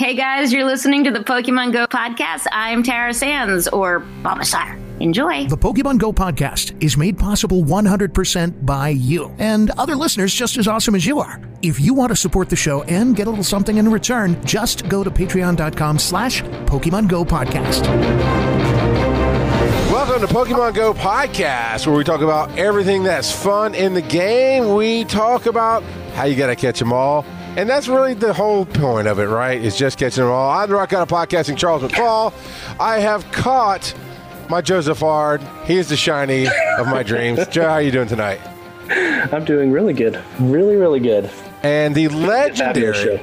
Hey guys, you're listening to the Pokemon Go podcast. I'm Tara Sands or Bulbasaur. Enjoy. The Pokemon Go podcast is made possible 100% by you and other listeners just as awesome as you are. If you want to support the show and get a little something in return, just go to patreon.com slash Pokemon Go podcast. Welcome to Pokemon Go Podcast, where we talk about everything that's fun in the game. We talk about how you got to catch them all. And that's really the whole point of it, right? Is just catching them all. I'm the Rock Out of Podcasting, Charles McFall. I have caught my Joseph Ard. He is the shiny of my dreams. Joe, how are you doing tonight? I'm doing really good. Really, really good. And the legendary.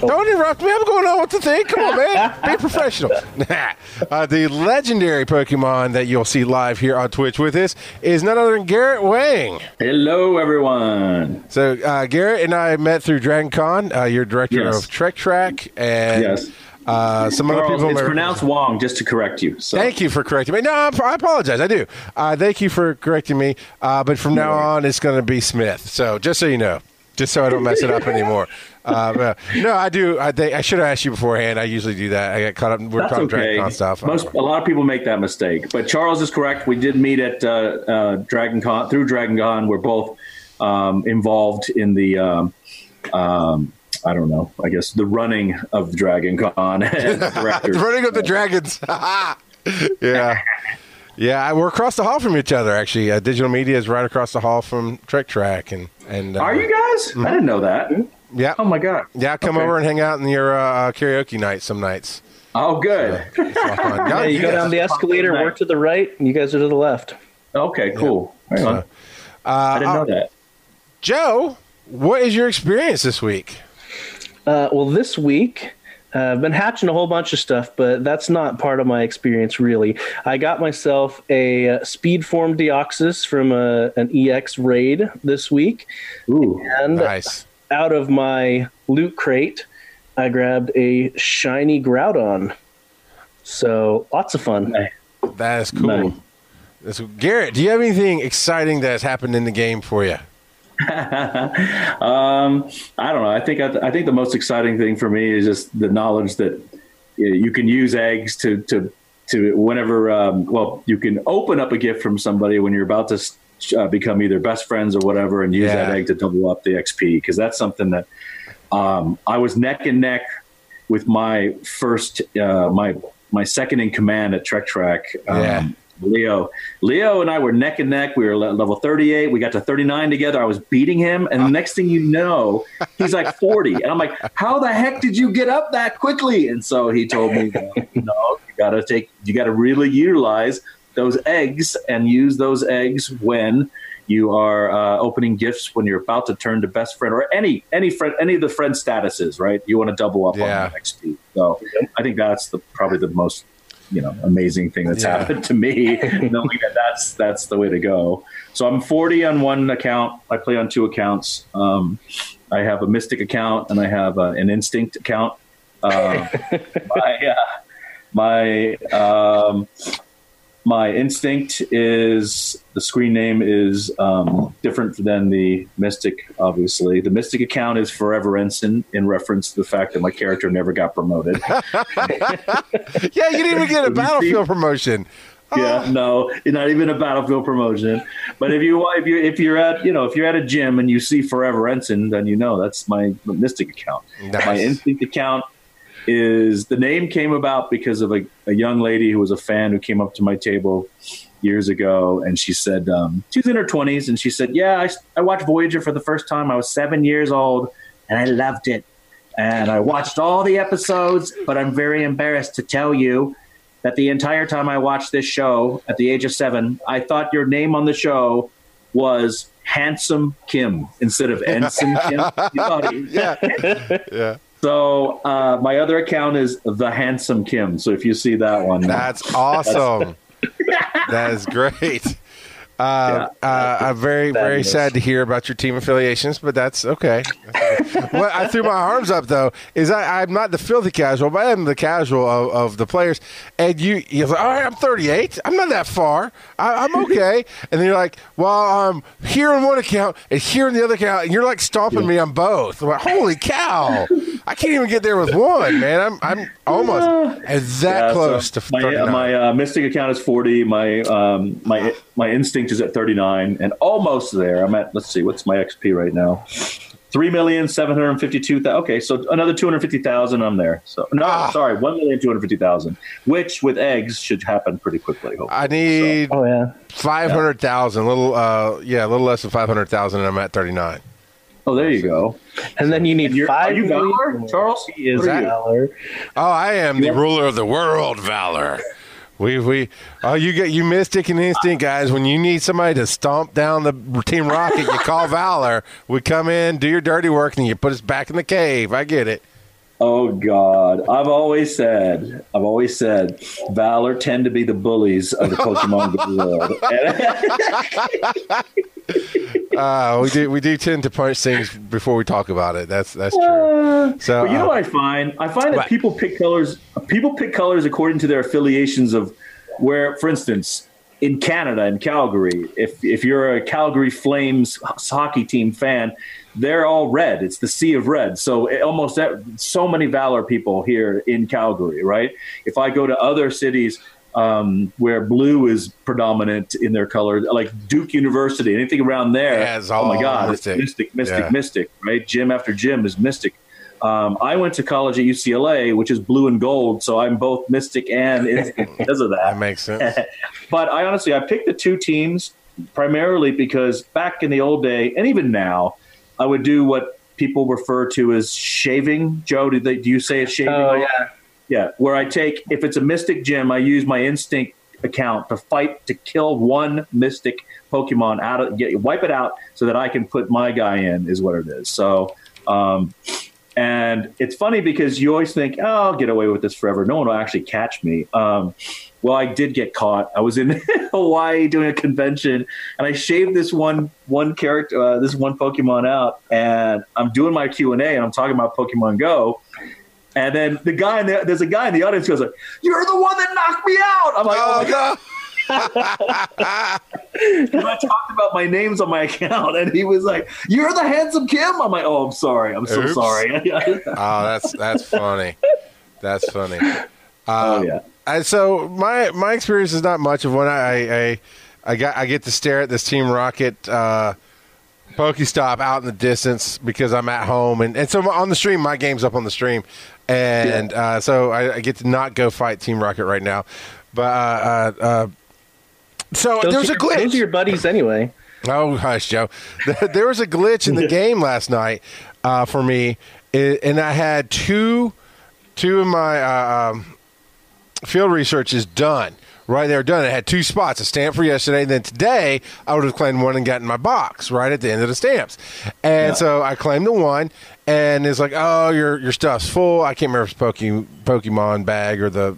Don't interrupt me. I'm going on with the thing. Come on, man. Be professional. uh, the legendary Pokemon that you'll see live here on Twitch with us is none other than Garrett Wang. Hello, everyone. So, uh, Garrett and I met through Dragon Con. Uh, you're director Yes. of Trek Track. And Yes. uh, some other people. it's may- pronounced Wong, just to correct you. So. Thank you for correcting me. No, I I apologize. I do. Uh, thank you for correcting me. Uh, but from now on, it's going to be Smith. So just so you know, just so I don't mess it up anymore. Uh, no, I do. I, think I should have asked you beforehand. I usually do that. I got caught up. We're That's talking okay. Stuff. Most, a lot of people make that mistake, but Charles is correct. We did meet at uh, uh, Dragon Con through Dragon Con. We're both um, involved in the. Um, um, I don't know. I guess the running of Dragon Con. directors. running of the dragons. yeah. Yeah, we're across the hall from each other. Actually, uh, digital media is right across the hall from Trek Track, and and uh, Are you guys? I didn't know that. Yeah, Oh my god. yeah. Come Okay. over and hang out in your uh, karaoke night some nights. Oh, good. It's a lot. Yeah, you go down the escalator, work to the right, and you guys are to the left. Okay, cool. Hang on. Uh, I didn't know that. Joe, what is your experience this week? Uh, well, this week, uh, I've been hatching a whole bunch of stuff, but that's not part of my experience, really. I got myself a uh, speed form Deoxys from a, an EX raid this week. Ooh. And Nice. Out of my loot crate, I grabbed a shiny Groudon. So lots of fun. That is cool. Nice. That's- Garrett, do you have anything exciting that has happened in the game for you? Um, I don't know. I think I, I think the most exciting thing for me is just the knowledge that uh, you can use eggs to to to whenever. Um, well, you can open up a gift from somebody when you're about to uh, become either best friends or whatever, and use Yeah. that egg to double up the XP because that's something that um, I was neck and neck with my first uh, my my second in command at Trek Track. Um, Yeah. Leo, Leo, and I were neck and neck. We were level thirty-eight. We got to thirty-nine together. I was beating him, and the next thing you know, he's like forty, and I'm like, "How the heck did you get up that quickly?" And so he told me, "No, you got to take, you got to really utilize those eggs and use those eggs when you are uh, opening gifts when you're about to turn to best friend or any any friend any of the friend statuses. Right? You want to double up Yeah. on the XP. So I think that's the probably the most you know amazing thing that's Yeah. happened to me knowing that that's that's the way to go so i'm 40 on one account i play on two accounts um, i have a mystic account and i have uh, an instinct account uh, my uh, my um, my instinct is the screen name is um, different than the mystic obviously the mystic account is forever ensign in reference to the fact that my character never got promoted Yeah, you didn't even get a battlefield promotion. Yeah, no, not even a battlefield promotion. But if you if you if you're at you know if you're at a gym and you see Forever Ensign, then you know that's my Mystic account. Nice. My Instinct account is the name came about because of a, a young lady who was a fan who came up to my table years ago and she said um, she was in her 20s and she said yeah I, I watched voyager for the first time i was seven years old and i loved it and i watched all the episodes but i'm very embarrassed to tell you that the entire time I watched this show at the age of seven, I thought your name on the show was Handsome Kim instead of Ensign Kim. Yeah, yeah. So uh, my other account is the Handsome Kim. So if you see that one, That's awesome. that is great. Uh, uh, I'm very, very Fabulous. sad to hear about your team affiliations, but that's okay. what I threw my arms up though is I, I'm not the filthy casual, but I am the casual of, of the players. And you, you're like, all right, I'm 38. I'm not that far. I, I'm okay. and then you're like, well, I'm here in one account and here in the other account, and you're like stomping me on both. I'm like, holy cow! I can't even get there with one, man. I'm I'm almost as that Yeah, so close to my 39. my uh, mystic account is 40 my um my my instinct is at 39 and almost there i'm at let's see what's my xp right now 3,752,000 okay so another 250,000 i'm there so no Ah. sorry 1,250,000 which with eggs should happen pretty quickly hopefully. I need Oh yeah. five hundred thousand, little uh, yeah, a little less than five hundred thousand, and I'm at 39. oh there you go And then you need You're- five. are you Valor. Charles? He is What are? Valor. Oh, I am the ruler of the world, Valor. We we oh you get you mystic and instinct guys. When you need somebody to stomp down the Team Rocket, you call Valor. We come in, do your dirty work, and you put us back in the cave. I get it. Oh God! I've always said, I've always said, Valor tend to be the bullies of the Pokemon world. Uh, we do we do tend to punch things before we talk about it. That's that's true. So But you know uh, what I find? I find that What? people pick colors. People pick colors according to their affiliations of where, for instance, in Canada, in Calgary, if if you're a Calgary Flames hockey team fan, they're all red. It's the sea of red. So almost so many Valor people here in Calgary, right? If I go to other cities. Um, where blue is predominant in their color, like Duke University, anything around there. Yeah, oh my God, mystic. it's mystic, mystic, Yeah. mystic, right? Gym after gym is mystic. Um, I went to college at UCLA, which is blue and gold, so I'm both mystic and because of that that. makes sense. But I honestly, I picked the two teams primarily because back in the old day, and even now, I would do what people refer to as shaving. Joe, do, they, do you say it's shaving? Oh yeah. Yeah, where I take if it's a mystic gym, I use my instinct account to fight to kill one mystic Pokemon out of get wipe it out so that I can put my guy in is what it is. So um and it's funny because you always think, oh, I'll get away with this forever. No one will actually catch me. Um, well, I did get caught. I was in Hawaii doing a convention, and I shaved this one one character, uh, this one Pokemon out, and I'm doing my Q and A, and I'm talking about Pokemon Go. And then the guy in the, there's a guy in the audience goes like, "You're the one that knocked me out." I'm like, "Oh, my god!" And I talked about my names on my account, and he was like, "You're the handsome Kim." I'm like, "Oh, I'm sorry. I'm so Oops. sorry." Oh, that's that's funny. That's funny. oh yeah. I, so my my experience is not much of one. I I I got I get to stare at this Team Rocket uh, Pokestop out in the distance because I'm at home, and, and so on the stream, my game's up on the stream, and uh, so I, I get to not go fight Team Rocket right now. But uh, uh, uh, so Those there's are a glitch. Those are your buddies anyway. Oh, hush, Joe. there was a glitch in the game last night uh, for me, and I had two two of my uh, um, field researches done. Right there, done. I had two spots, a stamp for yesterday. and Then today, I would have claimed one and gotten my box right at the end of the stamps. And so I claimed the one, and it's like, oh, your your stuff's full. I can't remember if it's Poke- Pokemon bag or the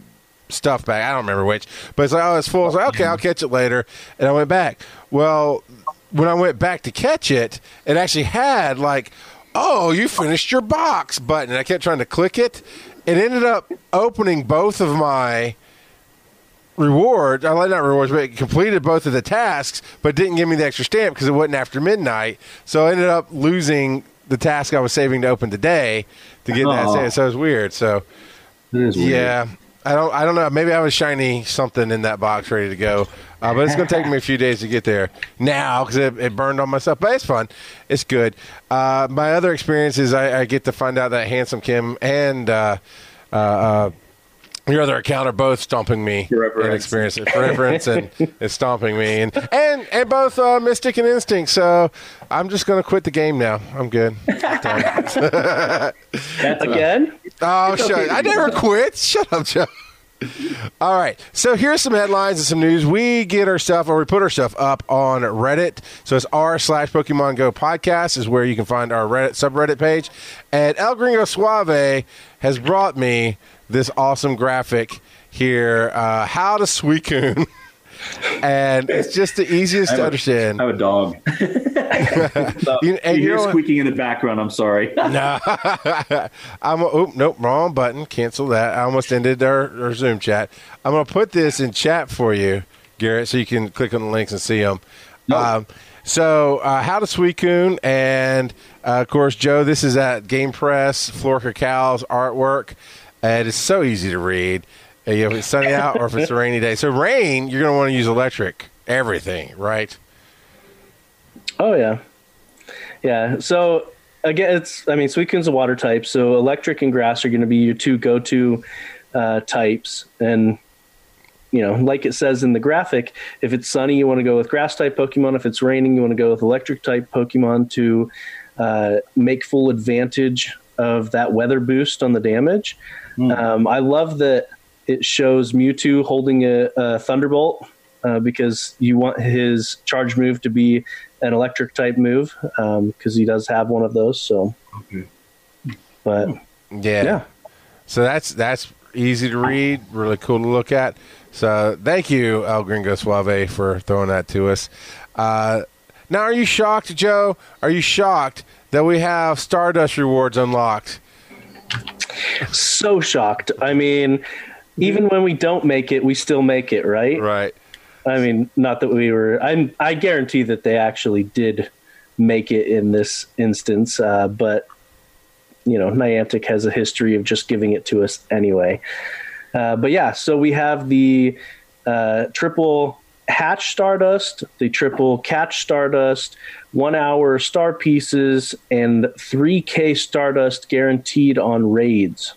stuff back. I don't remember which, but it's like, oh, it's full. I was like, okay, I'll catch it later. And I went back. Well, when I went back to catch it, it actually had like, oh, you finished your box button. And I kept trying to click it. It ended up opening both of my rewards. I like not rewards, but it completed both of the tasks, but didn't give me the extra stamp because it wasn't after midnight. So I ended up losing the task I was saving to open today to get that stamp. So it was weird. So That is weird. yeah, I don't. I don't know. Maybe I was shiny something in that box ready to go, uh, but it's going to take me a few days to get there now because it, it burned on myself. But it's fun. It's good. Uh, my other experience is I, I get to find out that handsome Kim and uh, uh, uh, your other account are both stomping me For reference. in experience for reference and, and stomping me and and and both uh, Mystic and Instinct. So I'm just going to quit the game now. I'm good. That's uh, Again? Oh, It's shut! okay I never quit. Shut up, Joe. All right. So here's some headlines and some news. We get our stuff or we put our stuff up on Reddit. So it's r slash Pokemon Go podcast is where you can find our Reddit subreddit page. And El Gringo Suave has brought me this awesome graphic here. Uh, how to Suicune. and it's just the easiest to a- understand. I have a dog. So, You- and you you hear know what- squeaking in the background. I'm sorry. No, I'm. Oh, nope, wrong button. Cancel that. I almost ended our, our Zoom chat. I'm going to put this in chat for you, Garrett, so you can click on the links and see them. No. Um, so, uh, how to Suicune, and uh, of course, Joe. This is at Game Press. Floor Cacao's artwork. And it's so easy to read. You know, if it's sunny out or if it's a rainy day. So, rain, you're going to want to use electric. Everything, right? Oh yeah, yeah. So again, it's I mean, Suicune's a water type, so electric and grass are going to be your two go-to uh, types. And you know, like it says in the graphic, if it's sunny, you want to go with grass type Pokemon. If it's raining, you want to go with electric type Pokemon to uh, make full advantage of that weather boost on the damage. Um, I love that it shows Mewtwo holding a, a Thunderbolt uh, because you want his charge move to be an electric type move because he does have one of those. So, but Yeah. yeah, So that's that's easy to read, really cool to look at. So thank you, El Gringo Suave, for throwing that to us. Uh, now, are you shocked, Joe? Are you shocked that we have Stardust rewards unlocked? so shocked. I mean, even when we don't make it, we still make it, right? Right. I mean, not that we were. I I guarantee that they actually did make it in this instance, uh, but you know, Niantic has a history of just giving it to us anyway. Uh, but yeah, so we have the uh, triple hatch Stardust, the triple catch Stardust, one hour star pieces, and 3K Stardust guaranteed on raids.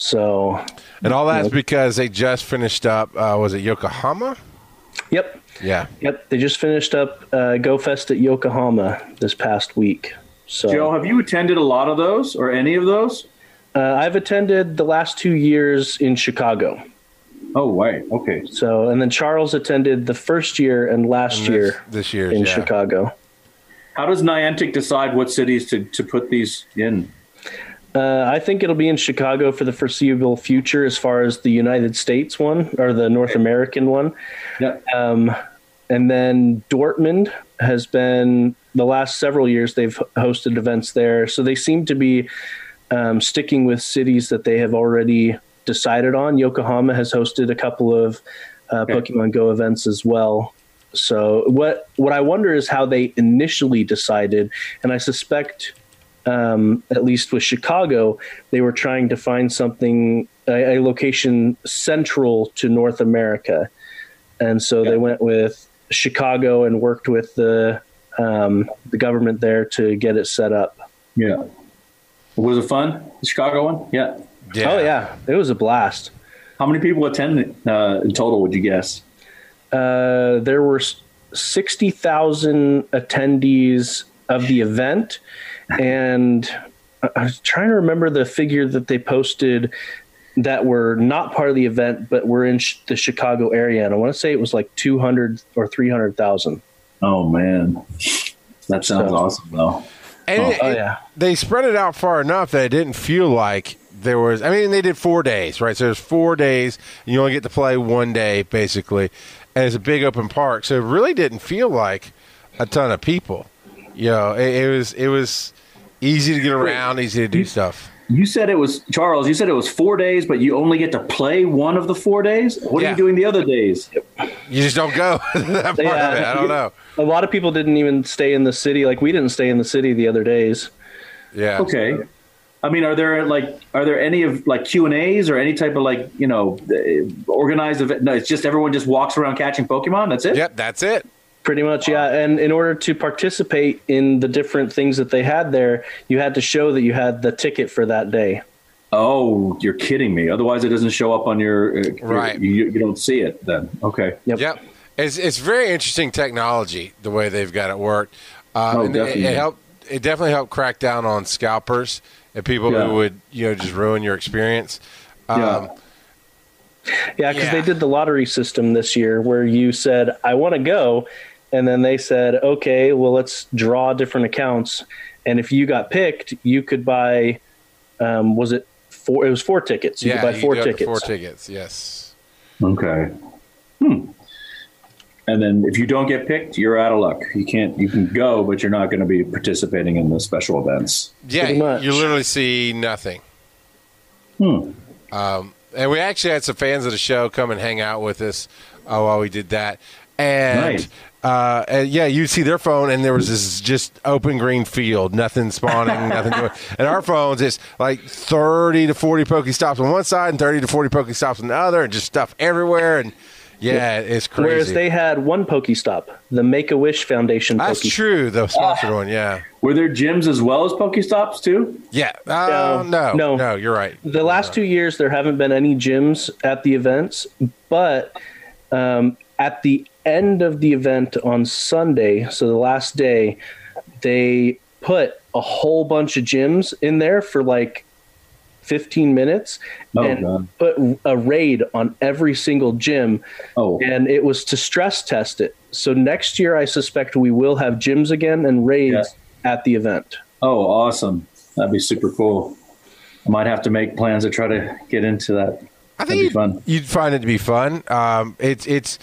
So, And all that's because they just finished up. Uh, was it Yokohama? yep, Yeah. Yep, they just finished up uh, Go Fest at Yokohama this past week. So Joe, have you attended a lot of those or any of those? uh, I've attended the last two years in Chicago. Oh, right. Okay. So and then Charles attended the first year and last And year this, this year's in yeah. Chicago. How does Niantic decide what cities to, to put these in? Uh, I think it'll be in Chicago for the foreseeable future, as far as the United States one or the North American one. Yeah. Um, and then Dortmund has been the last several years they've hosted events there. So they seem to be um, sticking with cities that they have already decided on. Yokohama has hosted a couple of uh, Okay. Pokemon Go events as well. So what what I wonder is how they initially decided, and I suspect, um, at least with Chicago, they were trying to find something a, a location central to North America, and so Yeah. they went with Chicago and worked with the um, the government there to get it set up. Yeah. Was it fun? The Chicago one? Yeah. Yeah. Oh yeah, it was a blast. How many people attended uh, in total, would you guess? Uh, there were sixty thousand attendees of the event, and I- I was trying to remember the figure that they posted that were not part of the event, but were in sh- the Chicago area, and I want to say it was like two hundred or three hundred thousand. Oh, man. That sounds So- awesome, though. And oh. it- Oh yeah, they spread it out far enough that it didn't feel like there was. I mean, they did four days, right? So there's four days, and you only get to play one day, basically, and it's a big open park, so it really didn't feel like a ton of people. You know, it, it was it was easy to get around, easy to do stuff. You said it was, Charles, you said it was four days, but you only get to play one of the four days? What are you doing the other days? You just don't go that part Yeah. of it. I don't know. a lot of people didn't even stay in the city. Like we didn't stay in the city the other days. Yeah. Okay. I mean, are there like are there any of like Q and A's or any type of like you know uh, organized event? No, it's just everyone just walks around catching Pokemon. That's it. Yep. That's it. Pretty much, yeah. And in order to participate in the different things that they had there, you had to show that you had the ticket for that day. Oh, you're kidding me. Otherwise, it doesn't show up on your uh, Right. You, you don't see it then. Okay. Yep. Yep. It's it's very interesting technology the way they've got it worked. Um, Oh, and it, definitely. it helped. It definitely helped crack down on scalpers and people Yeah. who would you know just ruin your experience. Um, Yeah. Yeah, because Yeah. they did the lottery system this year where you said, I want to go. And then they said, okay, well, let's draw different accounts. And if you got picked, you could buy, um, was it four? It was four tickets. You yeah, could buy four do tickets. Four tickets. Yes. Okay. Hmm. and then if you don't get picked, you're out of luck. You can't. You can go, but you're not going to be participating in the special events. Yeah, much. you literally see nothing. Hmm. Um, and we actually had some fans of the show come and hang out with us uh, while we did that. And, Nice. Uh, and yeah, you see their phone, and there was this just open green field, nothing spawning, nothing doing. And our phones, it's like 30 to 40 Pokestops on one side and 30 to 40 Pokestops on the other, and just stuff everywhere. And yeah, it's crazy. Whereas they had one Pokestop, the Make a Wish Foundation. That's Poke- true, the sponsored one, yeah. Were there gyms as well as Pokestops too? Yeah. Uh, no, No. no, you're right. The last two years, there haven't been any gyms at the events, but um, at the end of the event on Sunday, so the last day, they put a whole bunch of gyms in there for like 15 minutes Oh, and God. put a raid on every single gym. Oh, And it was to stress test it. So next year, I suspect we will have gyms again and raids at the event. oh, awesome! That'd be super cool. I might have to make plans to try to get into that. I That'd think be you'd, fun. you'd find it to be fun. Um, it's it's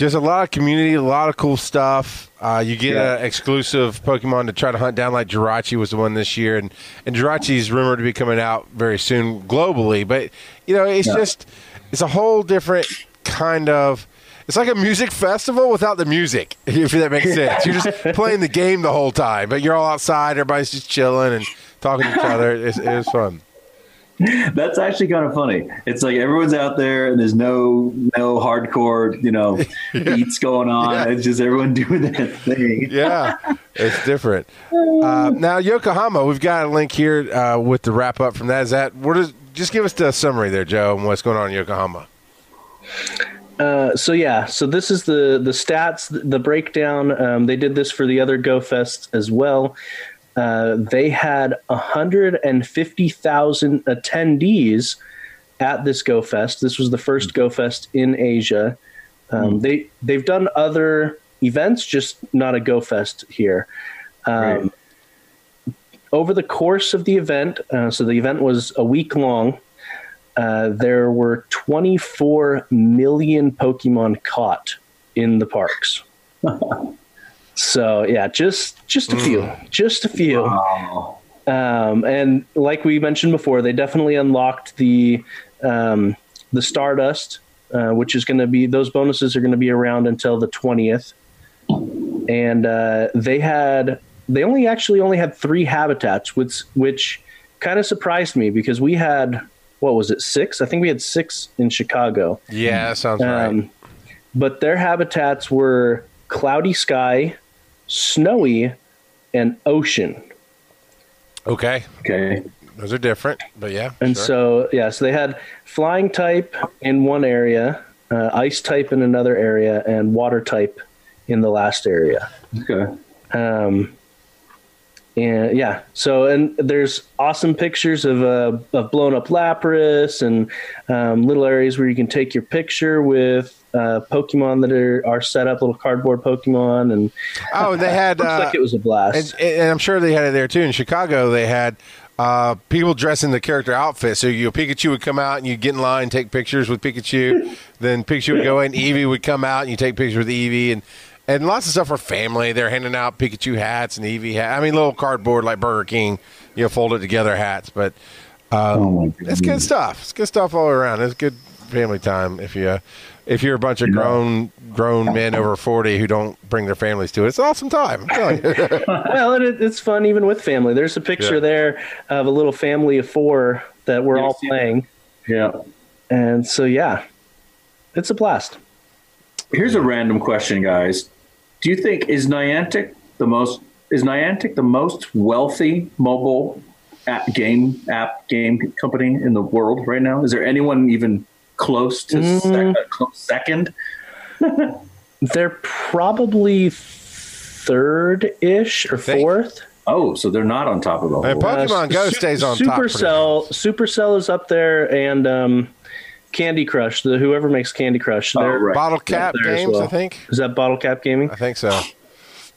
just a lot of community, a lot of cool stuff. Uh, you get Yeah. an exclusive Pokemon to try to hunt down, like Jirachi was the one this year, and and Jirachi's rumored to be coming out very soon globally. But you know, it's Yeah. just it's a whole different kind of. It's like a music festival without the music, if that makes sense. You're just playing the game the whole time, but you're all outside. Everybody's just chilling and talking to each other. It's, it was fun. That's actually kind of funny. It's like everyone's out there and there's no no hardcore, you know, beats going on. Yeah. It's just everyone doing that thing. yeah, it's different. Uh, now Yokohama, we've got a link here uh, with the wrap up from that. Is that what is? Just give us the summary there, Joe, and what's going on in Yokohama. Uh, so yeah, so this is the the stats, the breakdown. Um, they did this for the other Go Fest as well. Uh, they had 150,000 attendees at this Go Fest. This was the first Go Fest in Asia. Um, They they've done other events, just not a Go Fest here. Um, Right. Over the course of the event, uh, so the event was a week long. Uh, there were 24 million Pokemon caught in the parks. so yeah, just just a few, just a few. Wow. Um, and like we mentioned before, they definitely unlocked the um, the Stardust, uh, which is going to be those bonuses are going to be around until the twentieth. And uh, they had they only actually only had three habitats, which which kind of surprised me because we had what was it six? I think we had six in Chicago. Yeah, that sounds right. Um, but their habitats were cloudy sky, snowy, and ocean. Okay, Okay. those are different, but yeah. And sure. so, yeah, so they had flying type in one area, uh, ice type in another area, and water type in the last area. Okay. Um, and yeah, so and there's awesome pictures of uh, of blown up Lapras and um, little areas where you can take your picture with uh, Pokemon that are, are set up, little cardboard Pokemon, and oh, they had looks uh, like it was a blast. and, and I'm sure they had it there too in Chicago. They had uh, people dressed in the character outfit. So you Pikachu would come out and you'd get in line, take pictures with Pikachu. then Pikachu would go in, Eevee would come out, and you take pictures with Eevee, and and lots of stuff for family. They're handing out Pikachu hats and Eevee hats. I mean, little cardboard like Burger King, you know, folded together hats. But um, Oh my it's good stuff. It's good stuff all around. It's good family time if you. If you're a bunch of grown grown men over forty who don't bring their families to it, it's an awesome time. I'm telling you. well, it, it's fun even with family. There's a picture Yeah. there of a little family of four that we're Yeah, all I've playing, Yeah. and so yeah, it's a blast. Here's a random question, guys. Do you think is Niantic the most is Niantic the most wealthy mobile app game app game company in the world right now? Is there anyone even close to sec- uh, close second? They're probably third ish or fourth. Oh, so they're not on top of the whole. And Pokemon Uh, Go Su- stays on top. pretty Supercell, Supercell is up there, and um, Candy Crush. The whoever makes Candy Crush. Oh, right. Bottle Cap Games, well. I think. Is that Bottle Cap Gaming? I think so.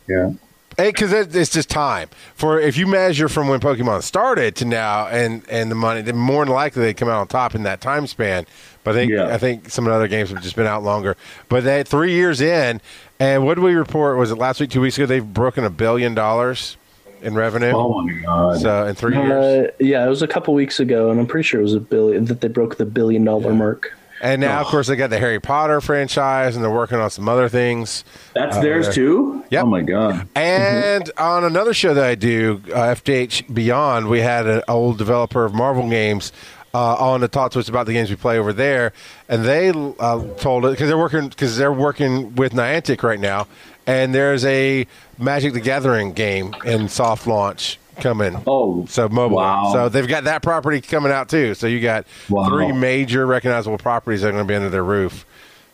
yeah. because it, it's just time for if you measure from when Pokemon started to now, and and the money, then more than likely they come out on top in that time span. But I think Yeah. I think some of the other games have just been out longer. But they three years in, and what did we report? Was it last week, two weeks ago? They've broken a billion dollars in revenue. Oh my god! So in three years, Uh, yeah, it was a couple weeks ago, and I'm pretty sure it was a billion that they broke the billion dollar mark. and now of course they got the Harry Potter franchise, and they're working on some other things. That's theirs too. Yeah. Oh my god! And on another show that I do, uh, FDH Beyond, we had an old developer of Marvel games uh, on to talk to us about the games we play over there, and they uh, told it because they're working because they're working with Niantic right now, and there's a Magic the Gathering game in soft launch coming. Oh, So mobile. Wow. So they've got that property coming out too. So you got Wow. three major recognizable properties that are going to be under their roof.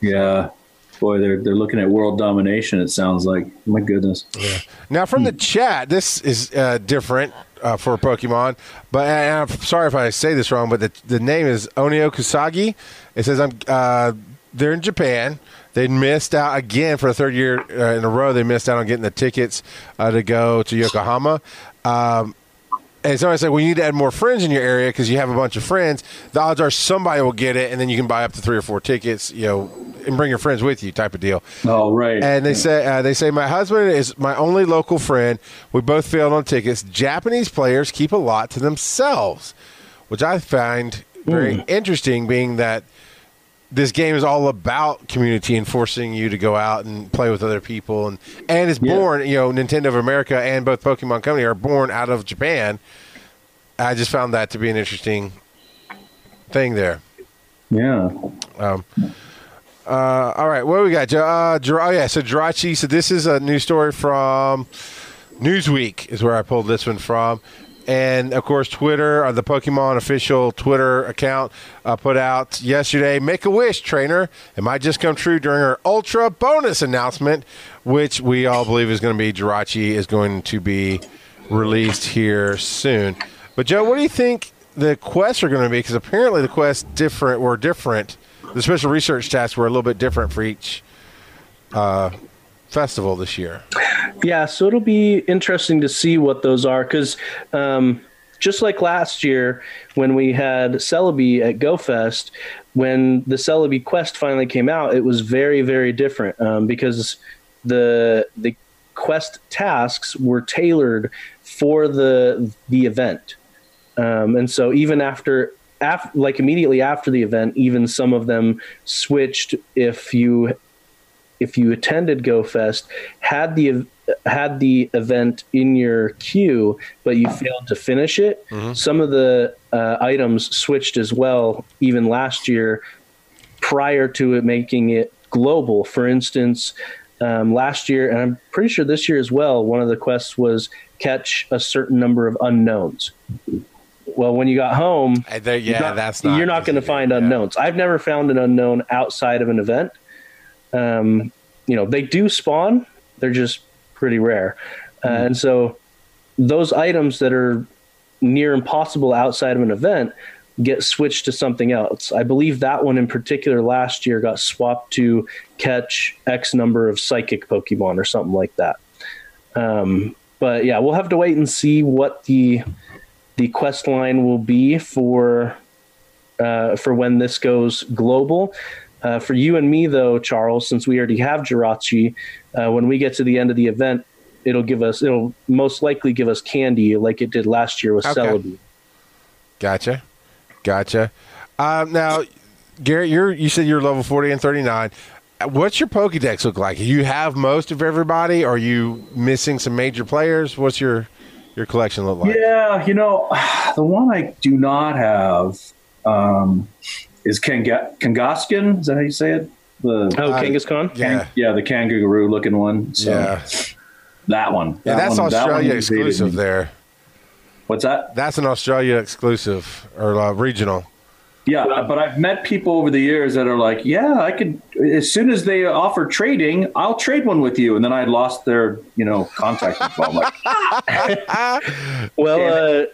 yeah. Boy, they're they're looking at world domination. It sounds like. My goodness. Now, from the chat, this is uh, different uh, for Pokemon, but I'm sorry if I say this wrong, but the, the name is Onio Kusagi. It says I'm uh, they're in Japan. They missed out again for the third year uh, in a row. They missed out on getting the tickets uh, to go to Yokohama. Um, and so I said, well, you need to add more friends in your area because you have a bunch of friends. The odds are somebody will get it, and then you can buy up to three or four tickets, you know, and bring your friends with you, type of deal. Oh right. And they say uh, they say my husband is my only local friend. We both failed on tickets. Japanese players keep a lot to themselves, which I find very interesting. Being that this game is all about community and forcing you to go out and play with other people, and and it's Yeah. born. You know, Nintendo of America and both Pokemon Company are born out of Japan. I just found that to be an interesting thing there. yeah. um, Uh, all right, what do we got? Uh, Jir- oh yeah, so Jirachi. So this is a news story from Newsweek, is where I pulled this one from, and of course Twitter, uh, the Pokemon official Twitter account, uh, put out yesterday. Make a wish, trainer. It might just come true during our Ultra bonus announcement, which we all believe is going to be Jirachi is going to be released here soon. But Joe, what do you think the quests are going to be? Because apparently the quests different were different. The special research tasks were a little bit different for each uh, festival this year. Yeah, so it'll be interesting to see what those are because um, just like last year when we had Celebi at GoFest, when the Celebi quest finally came out, it was very, very different um, because the the quest tasks were tailored for the the event, um, and so even after. Af- like immediately after the event, even some of them switched. If you if you attended GoFest, had the had the event in your queue, but you failed to finish it, some of the uh, items switched as well. Even last year, prior to it making it global. For instance, um, last year, and I'm pretty sure this year as well, one of the quests was catch a certain number of unknowns. Well, when you got home, there- yeah, you're not- that's not. you're not going to find Yeah. unknowns. I've never found an unknown outside of an event. Um, you know, they do spawn; they're just pretty rare, uh, and so those items that are near impossible outside of an event get switched to something else. I believe that one in particular last year got swapped to catch X number of psychic Pokemon or something like that. Um, but yeah, we'll have to wait and see what the the quest line will be for uh, for when this goes global. Uh, for you and me, though, Charles, since we already have Jirachi, uh, when we get to the end of the event, it'll give us it'll most likely give us candy like it did last year with Okay. Celebi. Gotcha, gotcha. Um, now, Garrett, you're you said you're level forty and thirty nine. What's your Pokédex look like? You have most of everybody? Are you missing some major players? What's your your collection look like? Yeah, you know, the one I do not have um, is Kanga- Kangaskhan. Is that how you say it? The Oh, Uh, Kangaskhan. Yeah, yeah, the kangaroo looking one. So yeah. that one. Yeah, that's one- that Australia one exclusive there. What's that? That's an Australia exclusive or uh, regional. Yeah, but I've met people over the years that are like, yeah, I could. As soon as they offer trading, I'll trade one with you, and then I lost their, you know, contact info. I'm like, Well, uh,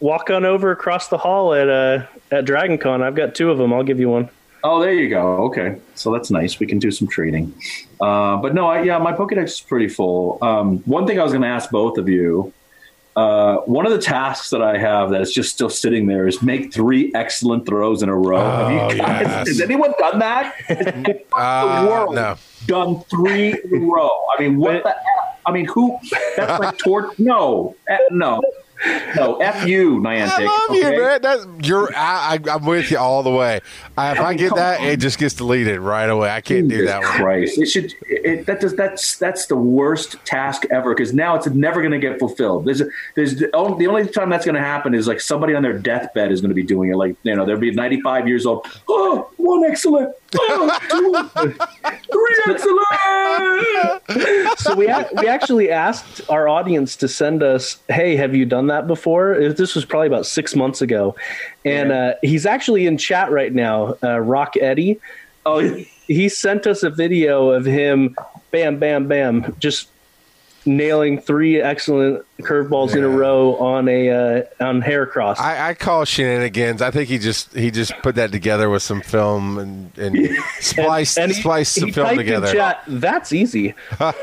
walk on over across the hall at uh, at DragonCon. I've got two of them. I'll give you one. Oh, there you go. Okay, so that's nice. We can do some trading. Uh, but no, I, yeah, my Pokedex is pretty full. Um, one thing I was going to ask both of you. Uh, one of the tasks that I have that is just still sitting there is make three excellent throws in a row. have you Oh, guys, yes. Has anyone done that? Uh, the world no. done three in a row. I mean, what the? F? I mean, who? That's like tort. No, Eh, no, no. F you, Niantic. I love okay? you, man. That's you're. I, I, I'm with you all the way. I, if I, mean, get that, on. it just gets deleted right away. I can't do Jesus that one. Christ! It should. It, that does. That's that's the worst task ever because now it's never going to get fulfilled. There's there's the only, the only time that's going to happen is like somebody on their deathbed is going to be doing it. Like you know, they'll be 95 years old. Oh, one excellent. Oh, two, three excellent. We a- we actually asked our audience to send us, "Hey, have you done that before?" This was probably about six months ago, and uh, he's actually in chat right now. Uh, Rock Eddie, Oh, he sent us a video of him, bam, bam, bam, just nailing three excellent curveballs in a row on a uh, on Heracross. I, I call shenanigans. I think he just he just put that together with some film and, and spliced And he- spliced some he film together. Chat, That's easy.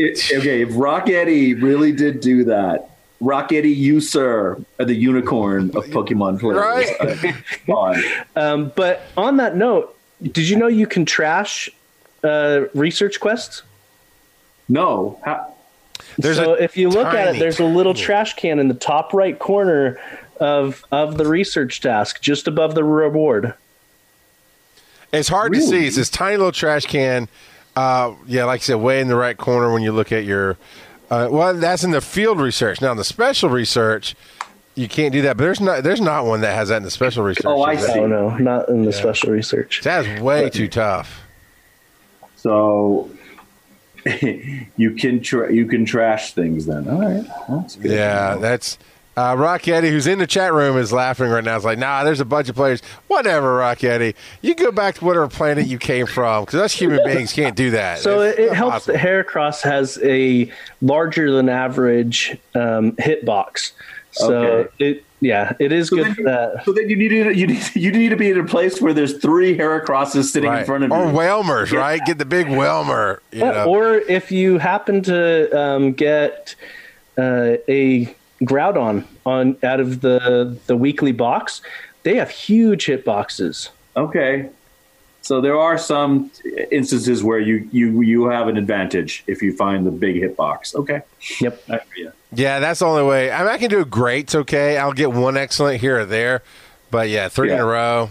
It- okay, if Rock Eddie really did do that, Rock Eddie, you sir, are the unicorn of Pokemon players. Right. Um, but on that note, did you know you can trash uh, research quests? No. How, There's so if you look at it, there's a little trash can in the top right corner of of the research task, just above the reward. It's hard to see. It's this tiny little trash can. Uh, yeah, like I said, way in the right corner when you look at your. Uh, well, that's in the field research. Now, in the special research, you can't do that. But there's not there's not one that has that in the special research. Oh, I see. Oh no, not in the special research. That's way too tough. so you can tra- you can trash things then. All right. Well, that's good. Yeah, that's uh, Rock Eddie, who's in the chat room, is laughing right now. It's like, nah, there's a bunch of players. Whatever, Rock Eddie. You go back to whatever planet you came from, because us human beings can't do that. So It's it, it helps possible. that Heracross has a larger than average um, hitbox. So Okay. it yeah, it is So good then, for that. so then you need to, you need you need to be in a place where there's three Heracrosses sitting Right. in front of you. Or Wailmers, right? Get the big Wailmer. You Yeah, know? or if you happen to um, get uh, a Groudon on out of the the weekly box, they have huge hit boxes. Okay. So there are some instances where you, you, you have an advantage if you find the big hit box. Okay. Yep. I hear you. Yeah, that's the only way. I mean, I can do greats, okay. I'll get one excellent here or there. But yeah, three in a row.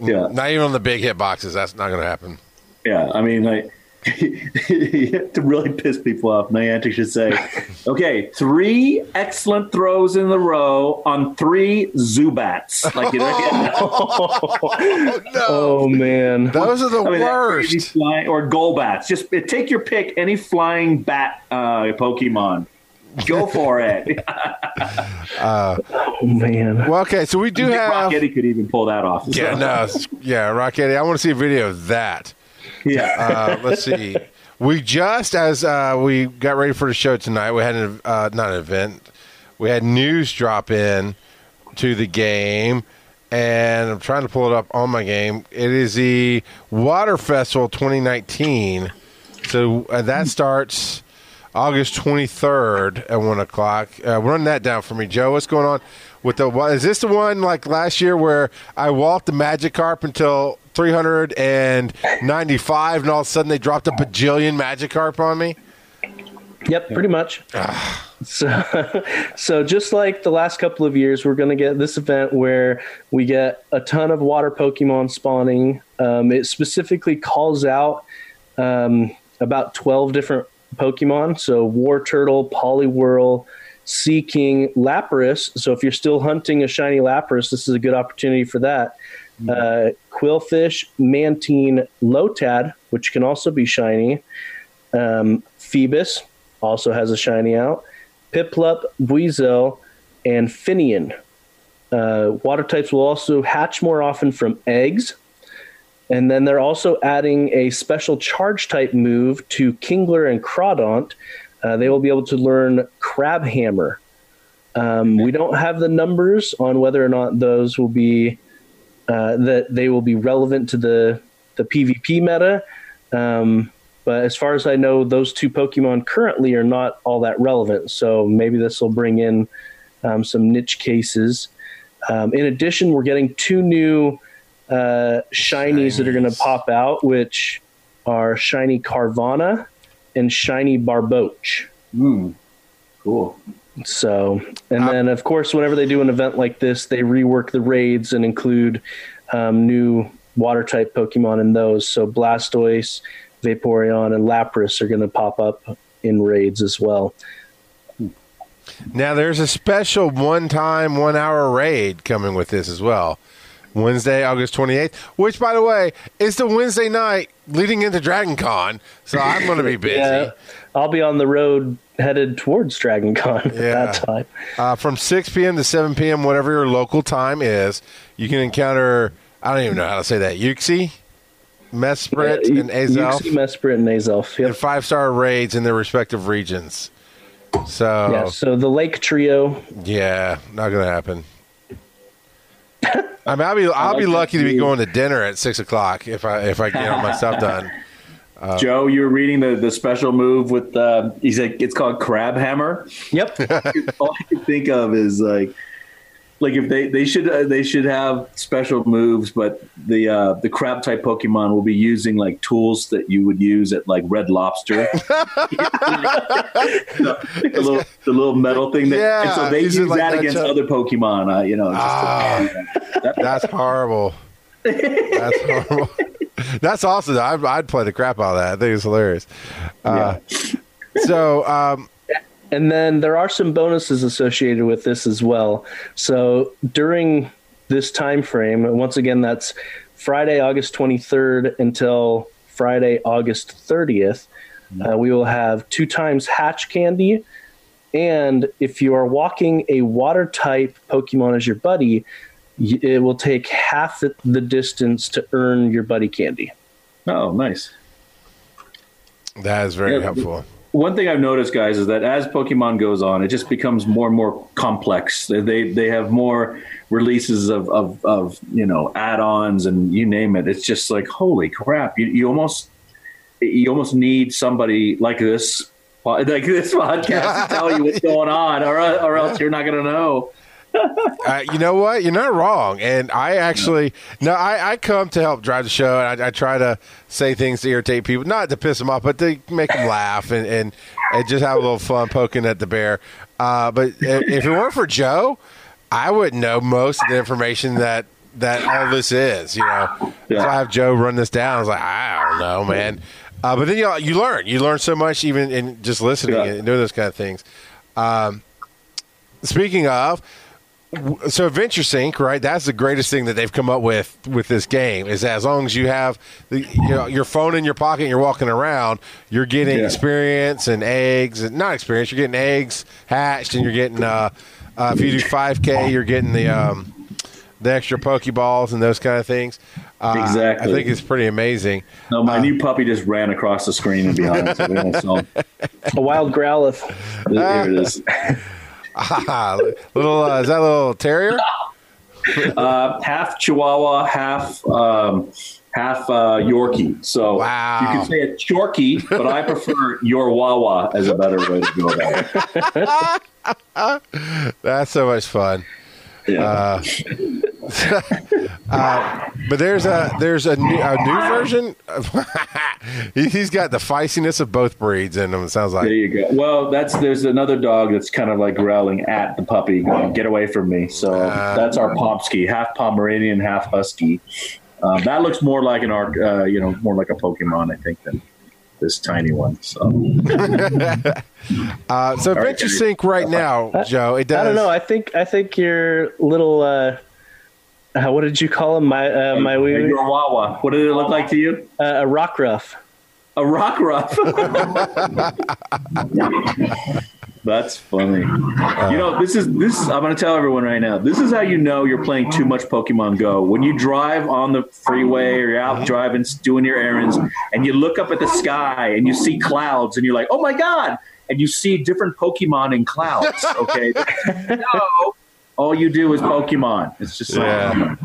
Yeah. Not even on the big hit boxes. That's not going to happen. Yeah. I mean, like, to really piss people off, Niantic should say, okay, three excellent throws in the row on three Zubats. Like, you know, Oh man. Those are the I mean, worst. flying, or Golbats. Just uh, take your pick, any flying bat uh, Pokemon. Go for it. Oh man. Well, okay, so we do have. Rock Eddie could even pull that off. Yeah, So, no, yeah, Rock Eddie. I want to see a video of that. Yeah. Uh, let's see. We just as uh, we got ready for the show tonight, we had an uh, not an event. We had news drop in to the game, and I'm trying to pull it up on my game. It is the Water Festival 2019. So uh, that starts August 23rd at one o'clock. Uh, run that down for me, Joe. What's going on with the? Is this the one like last year where I walked the Magikarp until 395, and all of a sudden they dropped a bajillion Magikarp on me? Yep, pretty much. so, so just like the last couple of years, we're going to get this event where we get a ton of water Pokemon spawning. Um, it specifically calls out um, about 12 different Pokemon. So Wartortle, Poliwhirl, Seaking, Lapras. So if you're still hunting a shiny Lapras, this is a good opportunity for that. Uh, Qwilfish, Mantine, Lotad, which can also be shiny. Um, Feebas also has a shiny out. Piplup, Buizel, and Finneon. Uh, water types will also hatch more often from eggs. And then they're also adding a special charge type move to Kingler and Crawdaunt. Uh, they will be able to learn Crabhammer. Um, we don't have the numbers on whether or not those will be uh, that they will be relevant to the the PvP meta. Um, but as far as I know, those two Pokemon currently are not all that relevant. So maybe this will bring in um, some niche cases. Um, in addition, we're getting two new uh, shinies, that are going to pop out, which are Shiny Carvanha and Shiny Barboach. Mm, cool. So, and then of course, whenever they do an event like this, they rework the raids and include um, new water type Pokemon in those. So, Blastoise, Vaporeon, and Lapras are going to pop up in raids as well. Now, there's a special one time, one hour raid coming with this as well. Wednesday, August 28th, which, by the way, is the Wednesday night leading into Dragon Con. So I'm going to be busy. Yeah, I'll be on the road headed towards Dragon Con at Yeah. that time. Uh, from 6 p.m. to 7 p.m., whatever your local time is, you can encounter, I don't even know how to say that, Yuxi, Mesprit, Uh, and Azelf, Uxie, Mesprit, and Azelf. Yep. and five star raids in their respective regions. So, Yeah, so the Lake Trio. yeah, not going to happen. I mean, I'll be I'll be lucky to be going to dinner at six o'clock if I if I get all my stuff done. Joe, you were reading the, the special move with uh, he's like it's called Crabhammer. Yep. All I can think of is like like if they they should uh, they should have special moves, but the uh, the crab type Pokemon will be using like tools that you would use at like Red Lobster. the, little, the little metal thing. That, Yeah, and so they use like that that against stuff. other Pokemon. Uh, you know, just Ah. That's horrible. That's horrible. That's awesome. I'd, I'd play the crap out of that. I think it's hilarious. Uh, So, um, And then there are some bonuses associated with this as well. So during this time frame, once again, that's Friday, August 23rd until Friday, August 30th. Uh, we will have two times hatch candy. And if you are walking a water type Pokemon as your buddy, it will take half the, the distance to earn your buddy candy. oh, nice. that is very Yeah, helpful. One thing I've noticed, guys, is that as Pokemon goes on, it just becomes more and more complex. They they, have more releases of, of, of you know add-ons and you name it. It's just like holy crap! You, you almost you almost need somebody like this like this podcast to tell you what's going on, or or else you're not going to know. Uh, you know what? You're not wrong. And I actually, no, I, I come to help drive the show, and I, I try to say things to irritate people, not to piss them off, but to make them laugh and, and, and just have a little fun poking at the bear. Uh, but if it weren't for Joe, I wouldn't know most of the information that that all this is. You know, so I have Joe run this down. I was like, I don't know, man. Uh, but then you you learn. You learn so much even in just listening Yeah. and doing those kind of things. Um, speaking of, so Adventure Sync, right? That's the greatest thing that they've come up with with this game. Is as long as you have the, you know, your phone in your pocket, and you're walking around, you're getting Yeah. experience and eggs, and not experience. You're getting eggs hatched, and you're getting uh, uh, if you do 5K, you're getting the um, the extra Pokeballs and those kind of things. Uh, Exactly. I think it's pretty amazing. No, my new puppy just ran across the screen and behind us. We don't saw him. A wild Growlithe. Here it is. Ah, little uh, is that a little terrier? Uh, half Chihuahua, half um, half uh, Yorkie. So Wow. you can say it Chorky, but I prefer your Wawa as a better way to go about it. That's so much fun. Yeah. But there's a there's a new, a new version. He- He's got the feistiness of both breeds in him. It sounds like. there you go. Well, that's there's another dog that's kind of like growling at the puppy, going, "Get away from me!" So that's our Pomsky, half Pomeranian, half Husky. Um, that looks more like an arc, uh, you know, more like a Pokemon, I think, than this tiny one. So Uh, so Adventure Sync right now, Joe. It does. I don't know. I think I think your little uh, uh, what did you call him? My uh, my wee wee? your Wawa. What did it look like to you? Uh, a Rockruff. A Rockruff. That's funny. you know, this is this. Is, I'm going to tell everyone right now. This is how you know you're playing too much Pokemon Go. When you drive on the freeway or you're out driving, doing your errands, and you look up at the sky and you see clouds, and you're like, "Oh my god!" And you see different Pokemon in clouds. Okay, no, all you do is Pokemon. It's just like,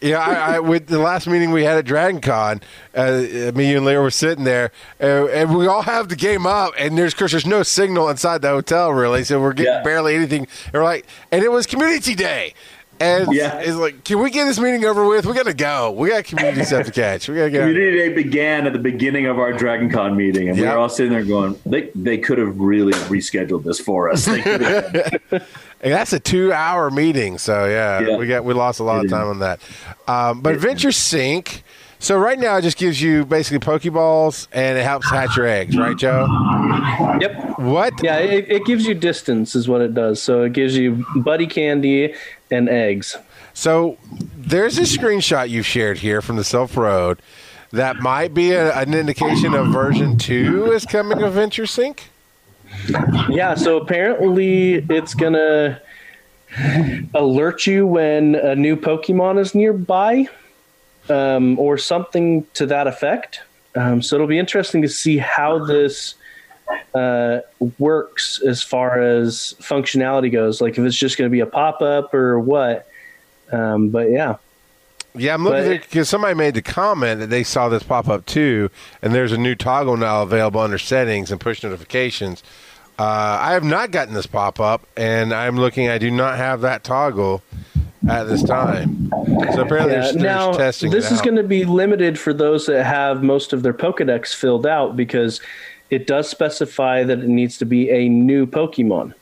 Yeah. I, I, with the last meeting we had at Dragon Con, uh, me you and Leah were sitting there, uh, and we all have the game up, and there's cause there's no signal inside the hotel really, so we're getting Yeah. barely anything. And we're like, and it was Community Day, and Yeah. it's like, can we get this meeting over with? We got to go. We got community stuff to catch. We got to go. Community Day began at the beginning of our Dragon Con meeting, and we Yep. were all sitting there going, "They they could have really rescheduled this for us." They And that's a two-hour meeting, so yeah, Yeah. we got we lost a lot It of is. time on that. Um, but Adventure Sync, so right now it just gives you basically Pokeballs and it helps hatch your eggs, right, Joe? Yep. What? Yeah, it, it gives you distance, is what it does. So it gives you buddy candy and eggs. So there's a screenshot you've shared here from the Silph Road that might be a, an indication of version two is coming of Adventure Sync. Yeah, so apparently it's gonna alert you when a new Pokemon is nearby, um, or something to that effect. Um, so it'll be interesting to see how this uh, works as far as functionality goes. Like if it's just going to be a pop up or what. Um, but yeah, Yeah, I'm looking because somebody made the comment that they saw this pop up too, and there's a new toggle now available under settings and push notifications. Uh, I have not gotten this pop up, and I'm looking. I do not have that toggle at this time. So apparently, Yeah, there's, there's now testing. this is going to be limited for those that have most of their Pokedex filled out because it does specify that it needs to be a new Pokemon.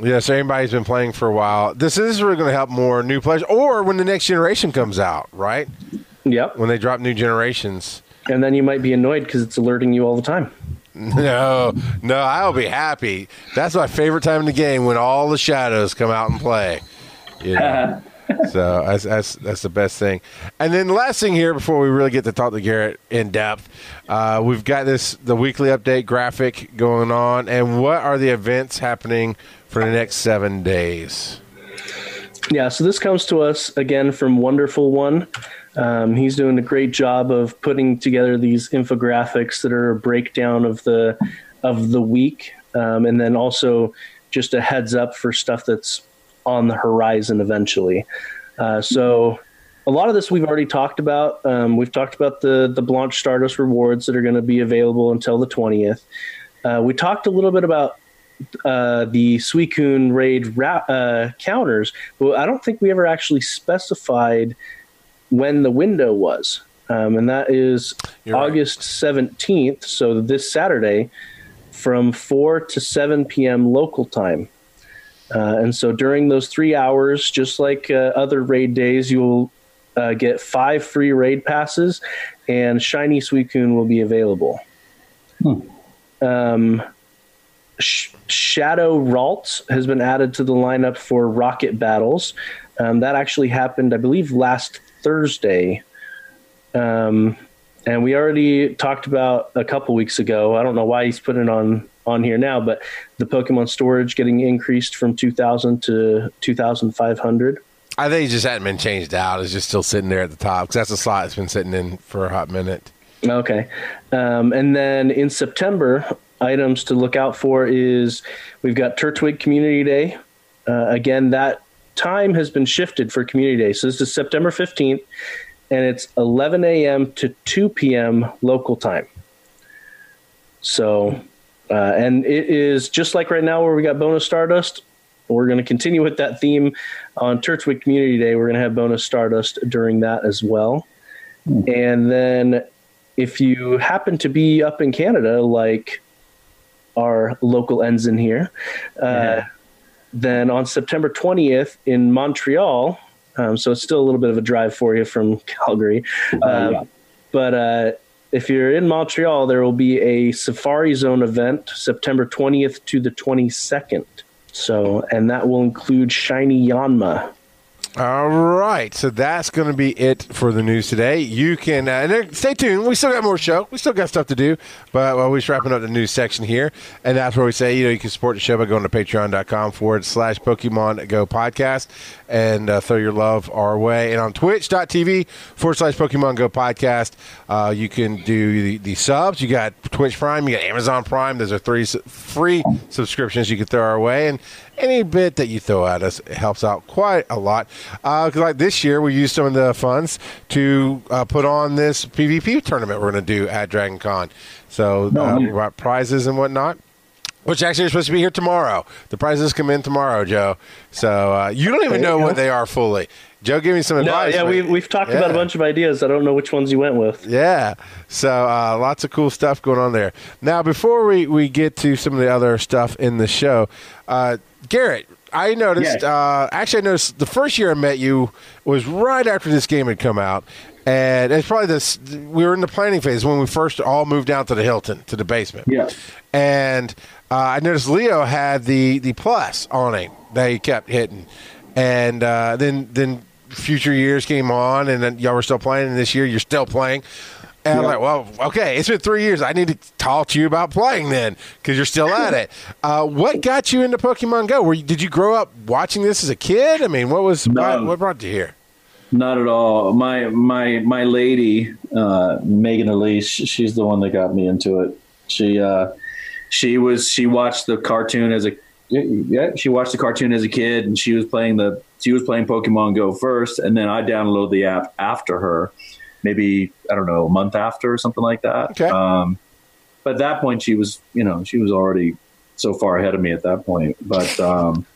Yeah, so anybody's been playing for a while. This is really going to help more new players, or when the next generation comes out, right? Yep. When they drop new generations. And then you might be annoyed because it's alerting you all the time. No, no, I'll be happy. That's my favorite time in the game when all the shadows come out and play. You know? so that's, that's that's the best thing. And then the last thing here before we really get to talk to Garrett in depth, uh, we've got this the weekly update graphic going on, and what are the events happening for the next seven days? Yeah, so this comes to us again from Wonderful One. Um, he's doing a great job of putting together these infographics that are a breakdown of the of the week, um, and then also just a heads up for stuff that's on the horizon eventually. Uh, so a lot of this we've already talked about. Um, we've talked about the the Blanche Stardust rewards that are going to be available until the twentieth. Uh, we talked a little bit about uh, the Suicune raid ra- uh, counters, but I don't think we ever actually specified when the window was. Um, and that is You're. August 17th, so this Saturday, from 4 to 7 p.m. local time. Uh, and so during those three hours, just like uh, other raid days, you'll uh, get five free raid passes, and Shiny Suicune will be available. Um, Sh- Shadow Ralts has been added to the lineup for Rocket Battles. Um, that actually happened, I believe, last Thursday. Um, and we already talked about a couple weeks ago. I don't know why he's putting it on on here now, but the Pokemon storage getting increased from 2,000 to 2,500. I think it just hadn't been changed out. It's just still sitting there at the top because that's a slot that's been sitting in for a hot minute. Okay. Um, and then in September, items to look out for is we've got Turtwig Community Day. Uh, again, that time has been shifted for Community Day. So this is September 15th, and it's 11 a.m. to 2 p.m. local time. So, uh, and it is just like right now where we got bonus Stardust. We're going to continue with that theme on Turtwig Community Day. We're going to have bonus Stardust during that as well. And then if you happen to be up in Canada, like our local ensign here, uh, then on September 20th in Montreal, um, so it's still a little bit of a drive for you from Calgary. Uh, yeah. But uh, if you're in Montreal, there will be a Safari Zone event September 20th to the 22nd. So, and that will include Shiny Yanma. All right, so that's going to be it for the news today. You can uh, and stay tuned. We still got more show. We still got stuff to do, but well, we're just wrapping up the news section here, and that's where we say you know you can support the show by going to patreon.com forward slash Pokemon Go podcast and uh, throw your love our way, and on Twitch.tv forward slash Pokemon Go podcast. Uh, you can do the, the subs. You got Twitch Prime. You got Amazon Prime. Those are three s- free subscriptions you can throw our way, and any bit that you throw at us helps out quite a lot. Because like this year, we used some of the funds to uh, put on this PvP tournament we're going to do at Dragon Con. So uh, we got prizes and whatnot. Which actually are supposed to be here tomorrow. The prizes come in tomorrow, Joe. So uh, you don't even know what they are fully. Joe gave me some No, advice. yeah, but- we, we've talked about a bunch of ideas. I don't know which ones you went with. Yeah. So uh, lots of cool stuff going on there. Now, before we, we get to some of the other stuff in the show, uh, Garrett, I noticed, Yes. uh, actually, I noticed the first year I met you was right after this game had come out. And it's probably this, we were in the planning phase when we first all moved down to the Hilton, to the basement. Yeah. And uh, I noticed Leo had the, the plus on him that he kept hitting. And uh, then then future years came on, and then y'all were still playing. And this year, you're still playing. And I'm like, well, okay, it's been three years. I need to talk to you about playing then, because you're still at it. Uh, what got you into Pokemon Go? Were you, did you grow up watching this as a kid? I mean, what was No. what, what brought you here? Not at all. My my my lady, uh, Megan Elise, she's the one that got me into it. She uh, she was she watched the cartoon as a yeah she watched the cartoon as a kid, and she was playing the she was playing Pokemon Go first, and then I downloaded the app after her, maybe I don't know a month after or something like that. Okay. Um, but at that point, she was you know she was already so far ahead of me at that point. But um,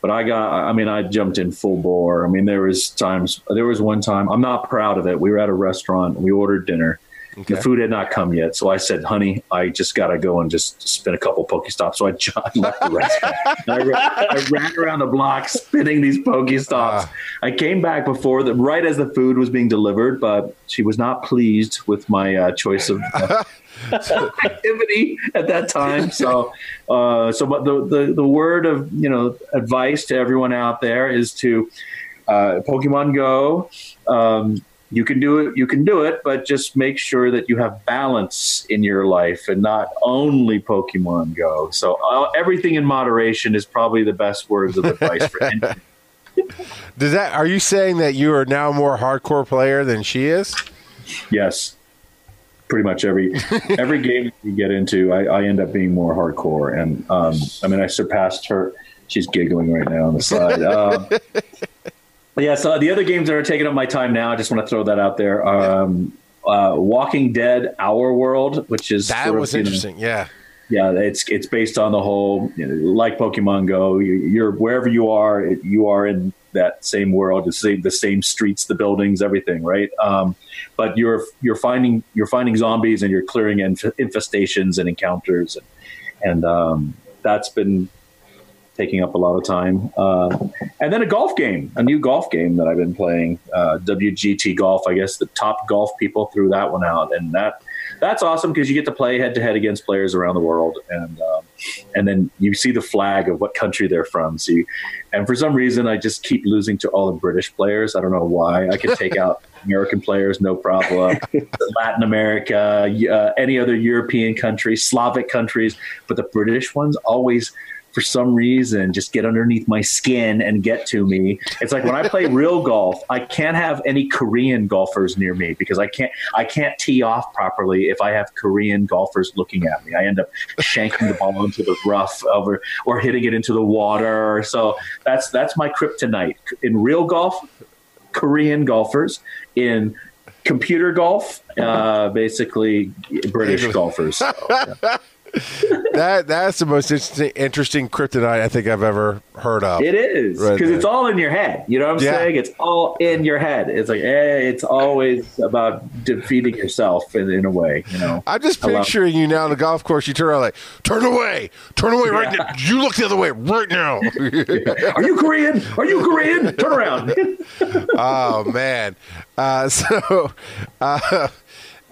but I got, I mean, I jumped in full bore. I mean, there was times, there was one time, I'm not proud of it. We were at a restaurant, we ordered dinner. The food had not come yet. So I said, honey, I just got to go and just spin a couple Pokestops. So I, I left the restaurant. I, ran, I ran around the block spinning these Pokestops. I came back before the, right as the food was being delivered, but she was not pleased with my uh, choice of uh, activity at that time. So, uh, so but the, the the word of you know advice to everyone out there is to uh, Pokemon Go. Um, you can do it. You can do it, but just make sure that you have balance in your life and not only Pokemon Go. So uh, everything in moderation is probably the best words of advice for anyone. Does that? Are you saying that you are now more hardcore player than she is? Yes, pretty much every every game you get into, I, I end up being more hardcore. And um, I mean, I surpassed her. She's giggling right now on the side. Um, yeah, so the other games that are taking up my time now, I just want to throw that out there. Um, uh, Walking Dead: Our World, which is That sort of, was you know, interesting. Yeah. yeah, it's it's based on the whole you know, like Pokemon Go. You, you're wherever you are, it, you are in that same world, the same the same streets, the buildings, everything, right? Um, but you're you're finding you're finding zombies and you're clearing inf- infestations and encounters, and, and um, that's been taking up a lot of time. Uh, and then a golf game, a new golf game that I've been playing, uh, WGT Golf. I guess the top golf people threw that one out, and that that's awesome because you get to play head to head against players around the world, and um, and then you see the flag of what country they're from. So, you, and for some reason, I just keep losing to all the British players. I don't know why. I could take out American players, no problem. Latin America, uh, any other European country, Slavic countries, but the British ones always for some reason just get underneath my skin and get to me. It's like when I play real golf, I can't have any Korean golfers near me because I can't I can't tee off properly if I have Korean golfers looking at me. I end up shanking the ball into the rough over or hitting it into the water. So that's that's my kryptonite. In real golf, Korean golfers. In computer golf, uh, basically British golfers. So, yeah. That that's the most interesting, interesting kryptonite I think I've ever heard of. It is because there. it's all in your head. You know what I'm Yeah. saying? It's all in your head. It's like eh, it's always about defeating yourself in, in a way. You know. I'm just picturing you now on the golf course. You turn around like, turn away, turn away right now. You look the other way right now. Are you Korean? Are you Korean? Turn around. oh man. Uh, so, uh,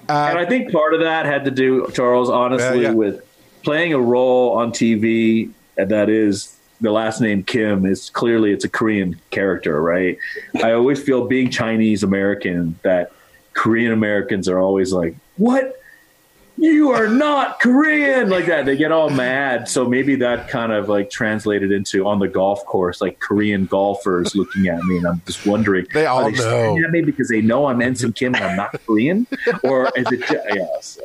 Uh, and I think part of that had to do, Charles, honestly, Yeah, yeah. with playing a role on TV that is the last name Kim is clearly it's a Korean character, right? I always feel being Chinese American that Korean Americans are always like, "What? You are not Korean!" Like that. They get all mad. So maybe that kind of like translated into on the golf course, like Korean golfers looking at me, and I'm just wondering, They all are they know. at me because they know I'm Ensign Kim and I'm not Korean, or is it? ju- Yes,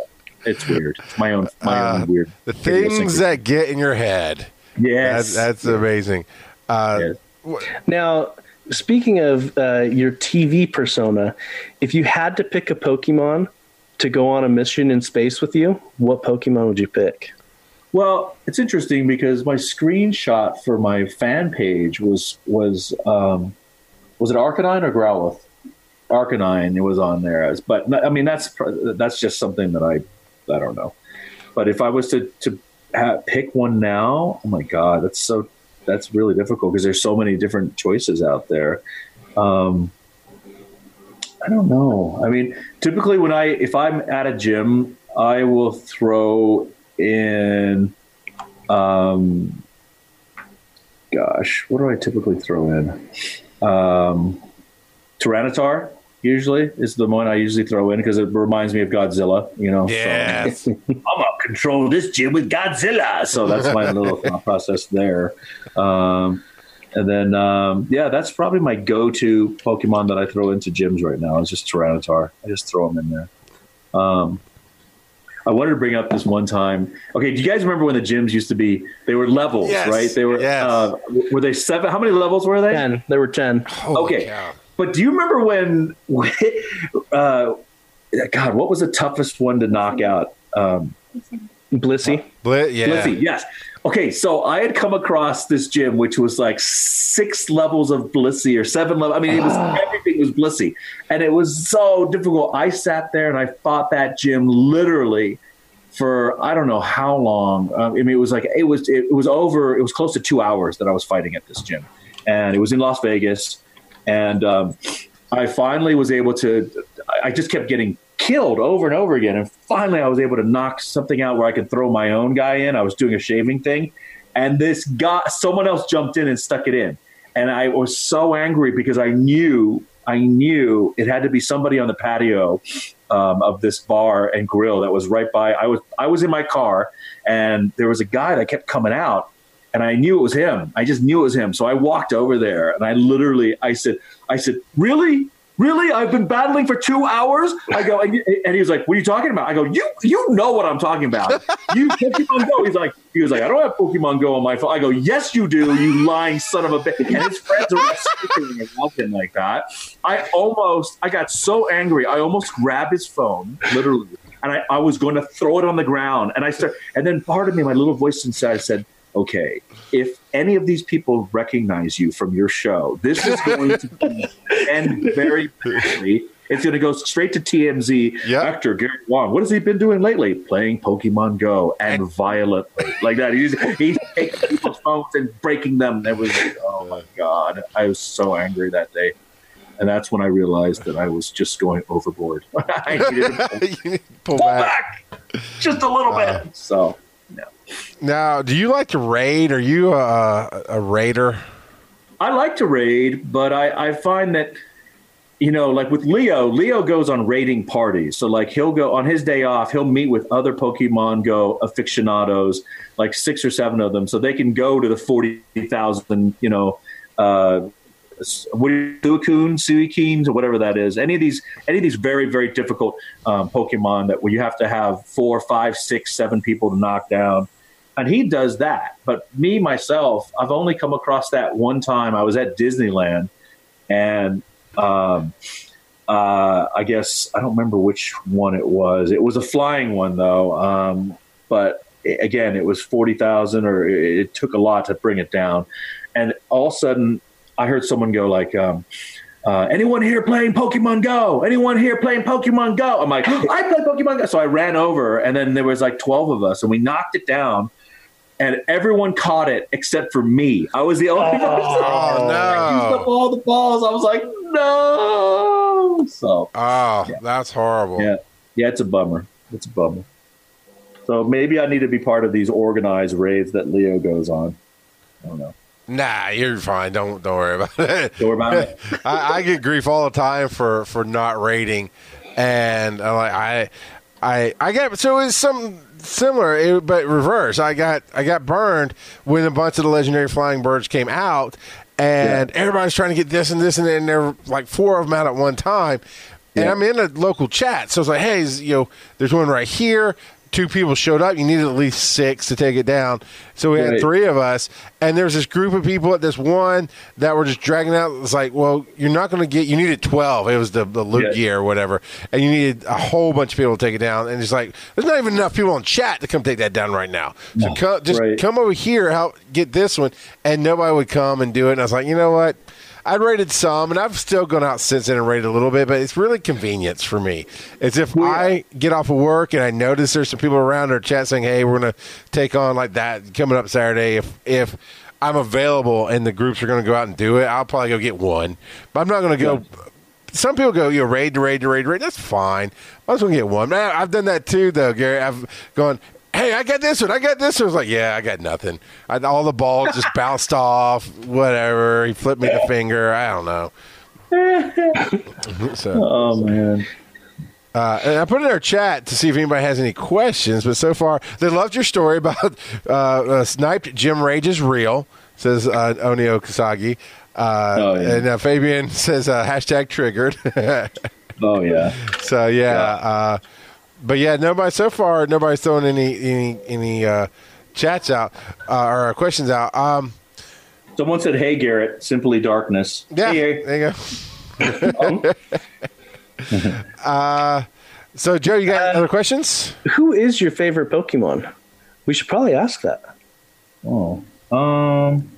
it's weird. It's my own my Uh, own weird. the things that get in your head. Yes, that's amazing. Uh, Yes. Now, speaking of uh, your TV persona, if you had to pick a Pokemon to go on a mission in space with you, what Pokemon would you pick? Well, it's interesting because my screenshot for my fan page was was um, was it Arcanine or Growlithe? Arcanine. It was on there, but I mean that's that's just something that I I don't know. But if I was to to ha- pick one now, oh my god, that's so that's really difficult because there's so many different choices out there. Um, I don't know. I mean, typically when I if I'm at a gym, I will throw in. Um, gosh, what do I typically throw in? Um, Tyranitar usually is the one I usually throw in because it reminds me of Godzilla. You know, Yes. So, I'm gonna control this gym with Godzilla. So that's my little thought process there. Um, and then, um, yeah, that's probably my go-to Pokemon that I throw into gyms right now. Is just Tyranitar. I just throw them in there. Um, I wanted to bring up this one time. Okay, do you guys remember when the gyms used to be? They were levels, Yes, right? They were. yes. Uh, were they seven? How many levels were they? Ten. There were ten. Holy Okay. cow. But do you remember when, uh, God, what was the toughest one to knock out? Um, Blissey. Bli- yeah. Let's. Yes. Okay, so I had come across this gym, which was like six levels of Blissey or seven level. I mean, it was everything was Blissey, and it was so difficult. I sat there and I fought that gym literally for I don't know how long. Um, I mean, it was like it was it was over. It was close to two hours that I was fighting at this gym, and it was in Las Vegas, and um, I finally was able to. I- I just kept getting killed over and over again, and finally I was able to knock something out where I could throw my own guy in. I was doing a shaving thing, and this guy, someone else jumped in and stuck it in, and I was so angry because I knew. I knew it had to be somebody on the patio um, of this bar and grill that was right by. I was I was in my car, and there was a guy that kept coming out, and I knew it was him. I just knew it was him. So I walked over there, and I literally I said I said really. Really, I've been battling for two hours. I go, and and he was like, "What are you talking about?" I go, "You, you know what I'm talking about. You Pokemon Go." He's like, he was like, "I don't have Pokemon Go on my phone." I go, "Yes, you do, you lying son of a bitch." And his friends are speaking about him like that. I almost, I got so angry, I almost grabbed his phone, literally, and I, I was going to throw it on the ground. And I start, and then part of me, my little voice inside said, "Okay, if any of these people recognize you from your show, this is going to end very badly." It's going to go straight to TMZ. Yep. Actor Garrett Wang. What has he been doing lately? Playing Pokemon Go and violently, like that. He's he's taking people's phones and breaking them. It was oh my god! I was so angry that day, and that's when I realized that I was just going overboard. I needed to pull, You need to pull back. back just a little uh, bit. So Now, do you like to raid? Are you a, a raider? I like to raid, but I, I find that, you know, like with Leo, Leo goes on raiding parties. So, like, he'll go on his day off, he'll meet with other Pokemon Go aficionados, like six or seven of them, so they can go to the 40,000, you know, uh, Suicune, Suicunes, or whatever that is. Any of these, any of these very, very difficult um, Pokemon that where you have to have four, five, six, seven people to knock down and he does that. But me myself, I've only come across that one time. I was at Disneyland, and um, uh, I guess I don't remember which one it was. It was a flying one though, um, but again, it was forty thousand, or it, it took a lot to bring it down. And all of a sudden, I heard someone go like. Um, uh, anyone here playing Pokemon Go? Anyone here playing Pokemon Go? I'm like, I play Pokemon Go. So I ran over, and then there was like 12 of us, and we knocked it down, and everyone caught it except for me. I was the only oh, person. Oh, no. I used up all the balls. I was like, no. So Oh, that's horrible. yeah, yeah, it's a bummer. It's a bummer. So maybe I need to be part of these organized raids that Leo goes on. I don't know. Nah, you're fine. Don't don't worry about it. Don't worry about it. I, I get grief all the time for for not rating, and I like I I I get so it's something similar, but reverse. I got I got burned when a bunch of the legendary flying birds came out, and everybody's trying to get this and this and, and there were like four of them out at one time. And Yeah. I'm in a local chat, so it's like, hey, you know, there's one right here. Two people showed up. You needed at least six to take it down. So we had three of us, and there was this group of people at this one that were just dragging out. It's like, well, you're not going to get. You needed twelve. It was the the loot Yeah. gear or whatever, and you needed a whole bunch of people to take it down. And it's like, there's not even enough people in chat to come take that down right now. So No. co- just Right. come over here, help get this one, and nobody would come and do it. And I was like, you know what? I rated some, and I've still gone out since then and rated a little bit, but it's really convenience for me. It's if I uh, get off of work and I notice there's some people around or chat saying, "Hey, we're going to take on like that coming up Saturday." If if I'm available and the groups are going to go out and do it, I'll probably go get one. But I'm not going to go. Some people go, you know, raid to raid to raid to raid. That's fine. I was going to get one. Man, I've done that too, though, Gary. I've gone, hey, I got this one. I got this one. I was like, yeah, I got nothing. I, all the balls just bounced off. Whatever. He flipped me the finger. I don't know. so, Oh man. uh, and I put it in our chat to see if anybody has any questions. But so far, they loved your story about uh, uh, sniped gym Rage is real. Says uh, Onio Kasagi. Uh, Oh, yeah. And uh, Fabian says uh, hashtag triggered. Oh yeah. So yeah, uh, but yeah, nobody so far. Nobody's throwing any any any uh, chats out uh, or questions out. Um, Someone said, "Hey Garrett, simply darkness." yeah, Hey, there you go. uh, so Joe, you got other questions? Who is your favorite Pokemon? We should probably ask that. Oh, um,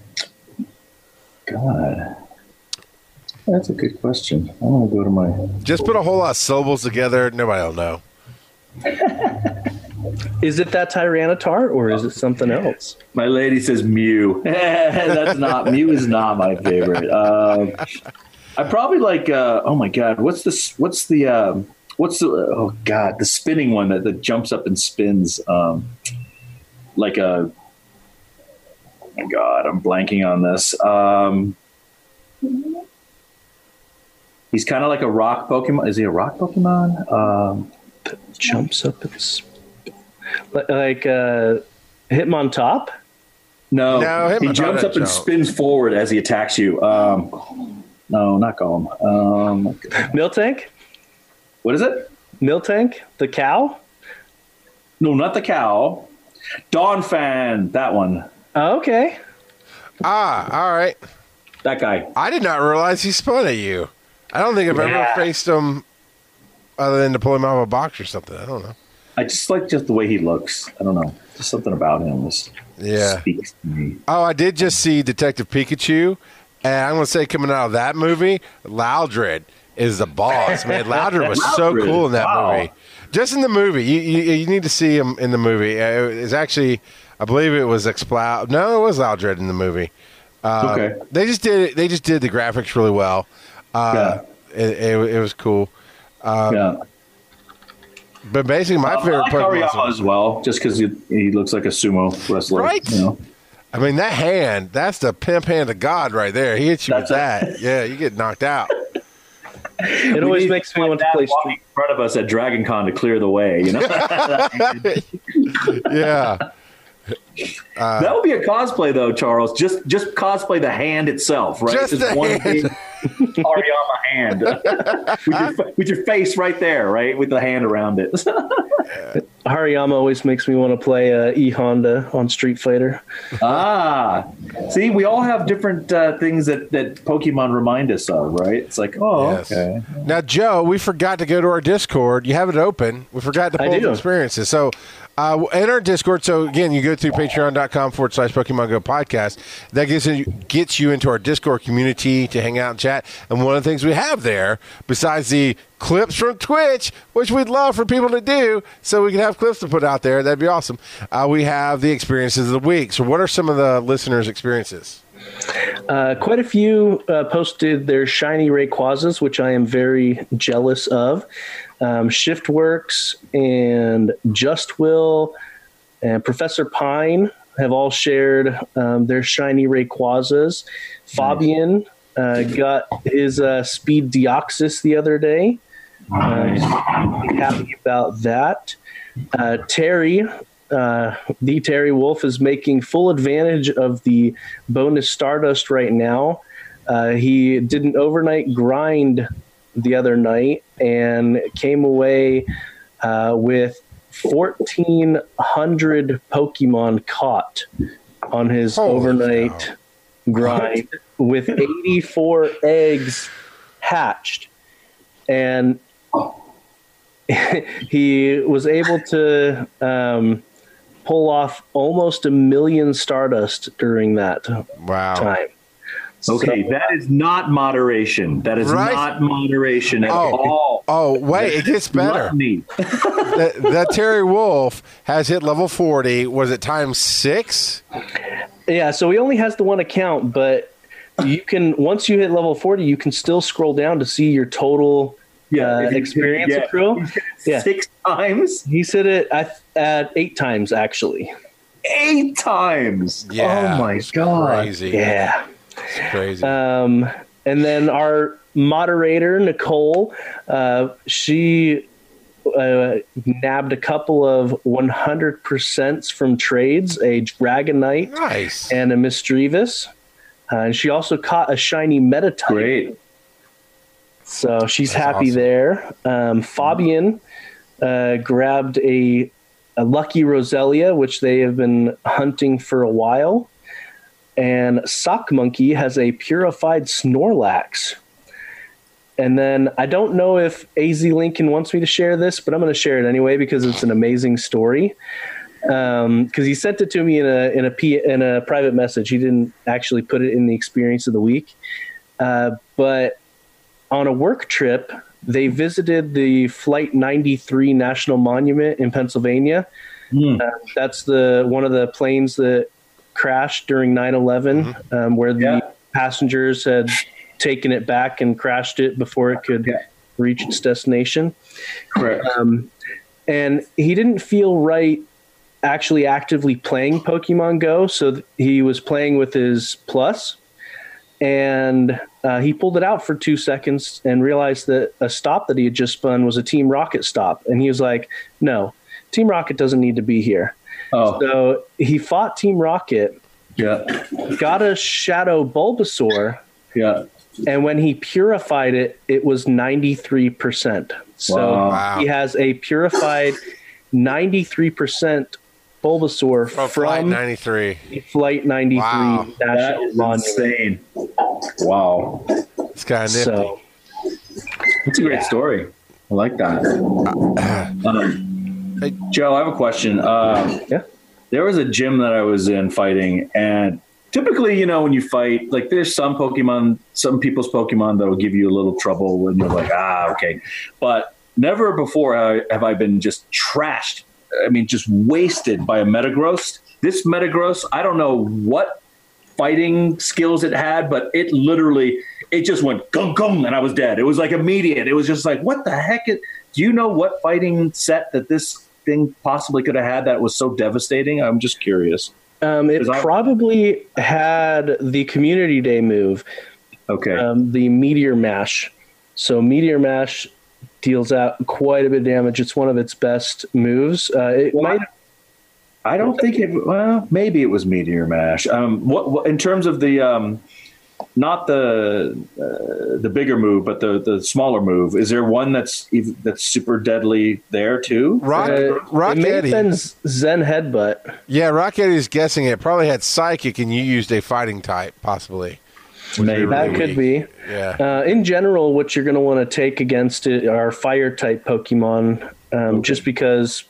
God, that's a good question. I'm gonna go to my. Just put a whole lot of syllables together. Nobody will know. Is it that Tyranitar or is it something else? My lady says Mew. that's not Mew is not my favorite. Uh, I probably like. Uh, oh my God, what's this? What's the? Um, what's the? Oh God, the spinning one that, that jumps up and spins. Um, like a. Oh my God, I'm blanking on this. Um, he's kind of like a rock Pokemon. Is he a rock Pokemon? Um, Jumps up and sp- Li- like uh, top. No, No, he jumps Donut up and jump. spins forward as he attacks you. Um, no, not Golem. Um, Miltank. what is it? Miltank, the cow. No, not the cow. Donphan, that one. Oh, okay. Ah, all right. That guy. I did not realize he spun at you. I don't think I've ever faced him other than to pull him out of a box or something. I don't know. I just like just the way he looks. I don't know. Just something about him just Yeah. speaks to me. Oh, I did just see Detective Pikachu, and I'm going to say coming out of that movie, Loudred is the boss, man. Loudred was so cool in that wow. movie. Just in the movie, you, you you need to see him in the movie. Uh, It's actually, I believe it was Exploud. No, it was Loudred in the movie. Uh, Okay. They just did it. They just did the graphics really well. Uh, it, it, it was cool. Uh, yeah. But basically, my um, I favorite like Pokemon. Hariyama as well, just because he, he looks like a sumo wrestler. Right? You know? I mean, that hand, that's the pimp hand of God right there. He hits you with That's that. Yeah, you get knocked out. It We always makes me want to play. that walking in front of us at Dragon Con to clear the way, you know? Yeah. Uh, that would be a cosplay though, Charles. Just just cosplay the hand itself, right? Just the one hand. big Hariyama hand. with, your, with your face right there, right? With the hand around it. Hariyama always makes me want to play uh, E Honda on Street Fighter. ah. See, we all have different uh, things that, that Pokemon remind us of, right? It's like, oh, Yes. okay. Now, Joe, we forgot to go to our Discord. You have it open. We forgot to pull experiences. So, uh, in our Discord, so again, you go through patreon.com forward slash Pokemon Go podcast. That gets, you, gets you into our Discord community to hang out and chat. And one of the things we have there, besides the clips from Twitch, which we'd love for people to do so we can have clips to put out there, that'd be awesome. Uh, we have the experiences of the week. So, what are some of the listeners' experiences? Uh, quite a few uh, posted their shiny Rayquazas, which I am very jealous of. Um, Shiftworks and Just Will and Professor Pine have all shared um, their shiny Rayquazas. Fabian uh, got his uh, Speed Deoxys the other day. Uh, happy about that. Uh, Terry, uh, the Terry Wolf, is making full advantage of the bonus Stardust right now. Uh, he did an overnight grind the other night and came away uh, with 1,400 Pokemon caught on his Holy overnight cow. grind with 84 eggs hatched. And he was able to um, pull off almost a million Stardust during that Wow. time. Okay, So- that is not moderation. That is Right? not moderation at Oh. all. Oh, wait, it gets better. Gluttony. that, that Terry Wolf has hit level 40. Was it times six? Yeah, so he only has the one account, but you can once you hit level 40, you can still scroll down to see your total uh, experience yeah. accrual. Yeah. Six times, He said it at, at eight times actually. eight times. Yeah. oh my it's god! Crazy. Yeah. It's crazy. Um, and then our moderator Nicole, uh, she uh, nabbed a couple of 100% from trades, a Dragonite nice. and a Misdreavus. Uh, and she also caught a shiny Metatype. Great. So she's That's happy awesome. there. Um, Fabian uh, grabbed a, a lucky Roselia, which they have been hunting for a while. And Sock Monkey has a purified Snorlax. And then I don't know if AZ Lincoln wants me to share this, but I'm going to share it anyway because it's an amazing story. Because he sent it to me in a in a P, in a private message. He didn't actually put it in the experience of the week. Uh, but on a work trip, they visited the Flight 93 National Monument in Pennsylvania. Hmm. Uh, that's the one of the planes that crashed during 9/11, um, where the Yeah. passengers had taken it back and crashed it before it could Yeah. reach its destination. Correct. Um, and he didn't feel right actually actively playing Pokemon Go, so th- he was playing with his Plus, and uh, he pulled it out for two seconds and realized that a stop that he had just spun was a Team Rocket stop, and he was like, "No, Team Rocket doesn't need to be here." oh, So he fought Team Rocket, yeah, got a Shadow Bulbasaur, yeah. and when he purified it, it was 93%. So Wow. Wow. he has a purified 93% Bulbasaur From from, Flight 93. Flight 93 Wow. That National is Monument. insane. Wow, It's kind of nifty. So, that's a great story. I like that. Um, Hey. Joe, I have a question. Uh, Yeah. There was a gym that I was in fighting, and typically, you know, when you fight, like there's some Pokemon, some people's Pokemon that'll give you a little trouble when you're like, ah, okay. But never before have I been just trashed. I mean, just wasted by a Metagross. This Metagross, I don't know what fighting skills it had, but it literally it just went gung gung and I was dead. It was like immediate. It was just like, what the heck? Is, do you know what fighting set that this thing possibly could have had that was so devastating? I'm just curious. um, it 'Cause I- probably had the Community Day move, Okay. um, the Meteor Mash. So Meteor Mash deals out quite a bit of damage. It's one of its best moves. Uh, it Well, might I don't think it. Well, maybe it was Meteor Mash. Um, what, what in terms of the um, not the uh, the bigger move, but the the smaller move? Is there one that's ev- that's super deadly there too? Rock, Uh, Rock may have Eddie. been Zen Headbutt. Yeah, Rock Eddie's guessing it probably had Psychic and you used a fighting type, possibly. Maybe. That Really could be. Yeah. Uh, in general, what you're going to want to take against it are fire type Pokemon, um, just because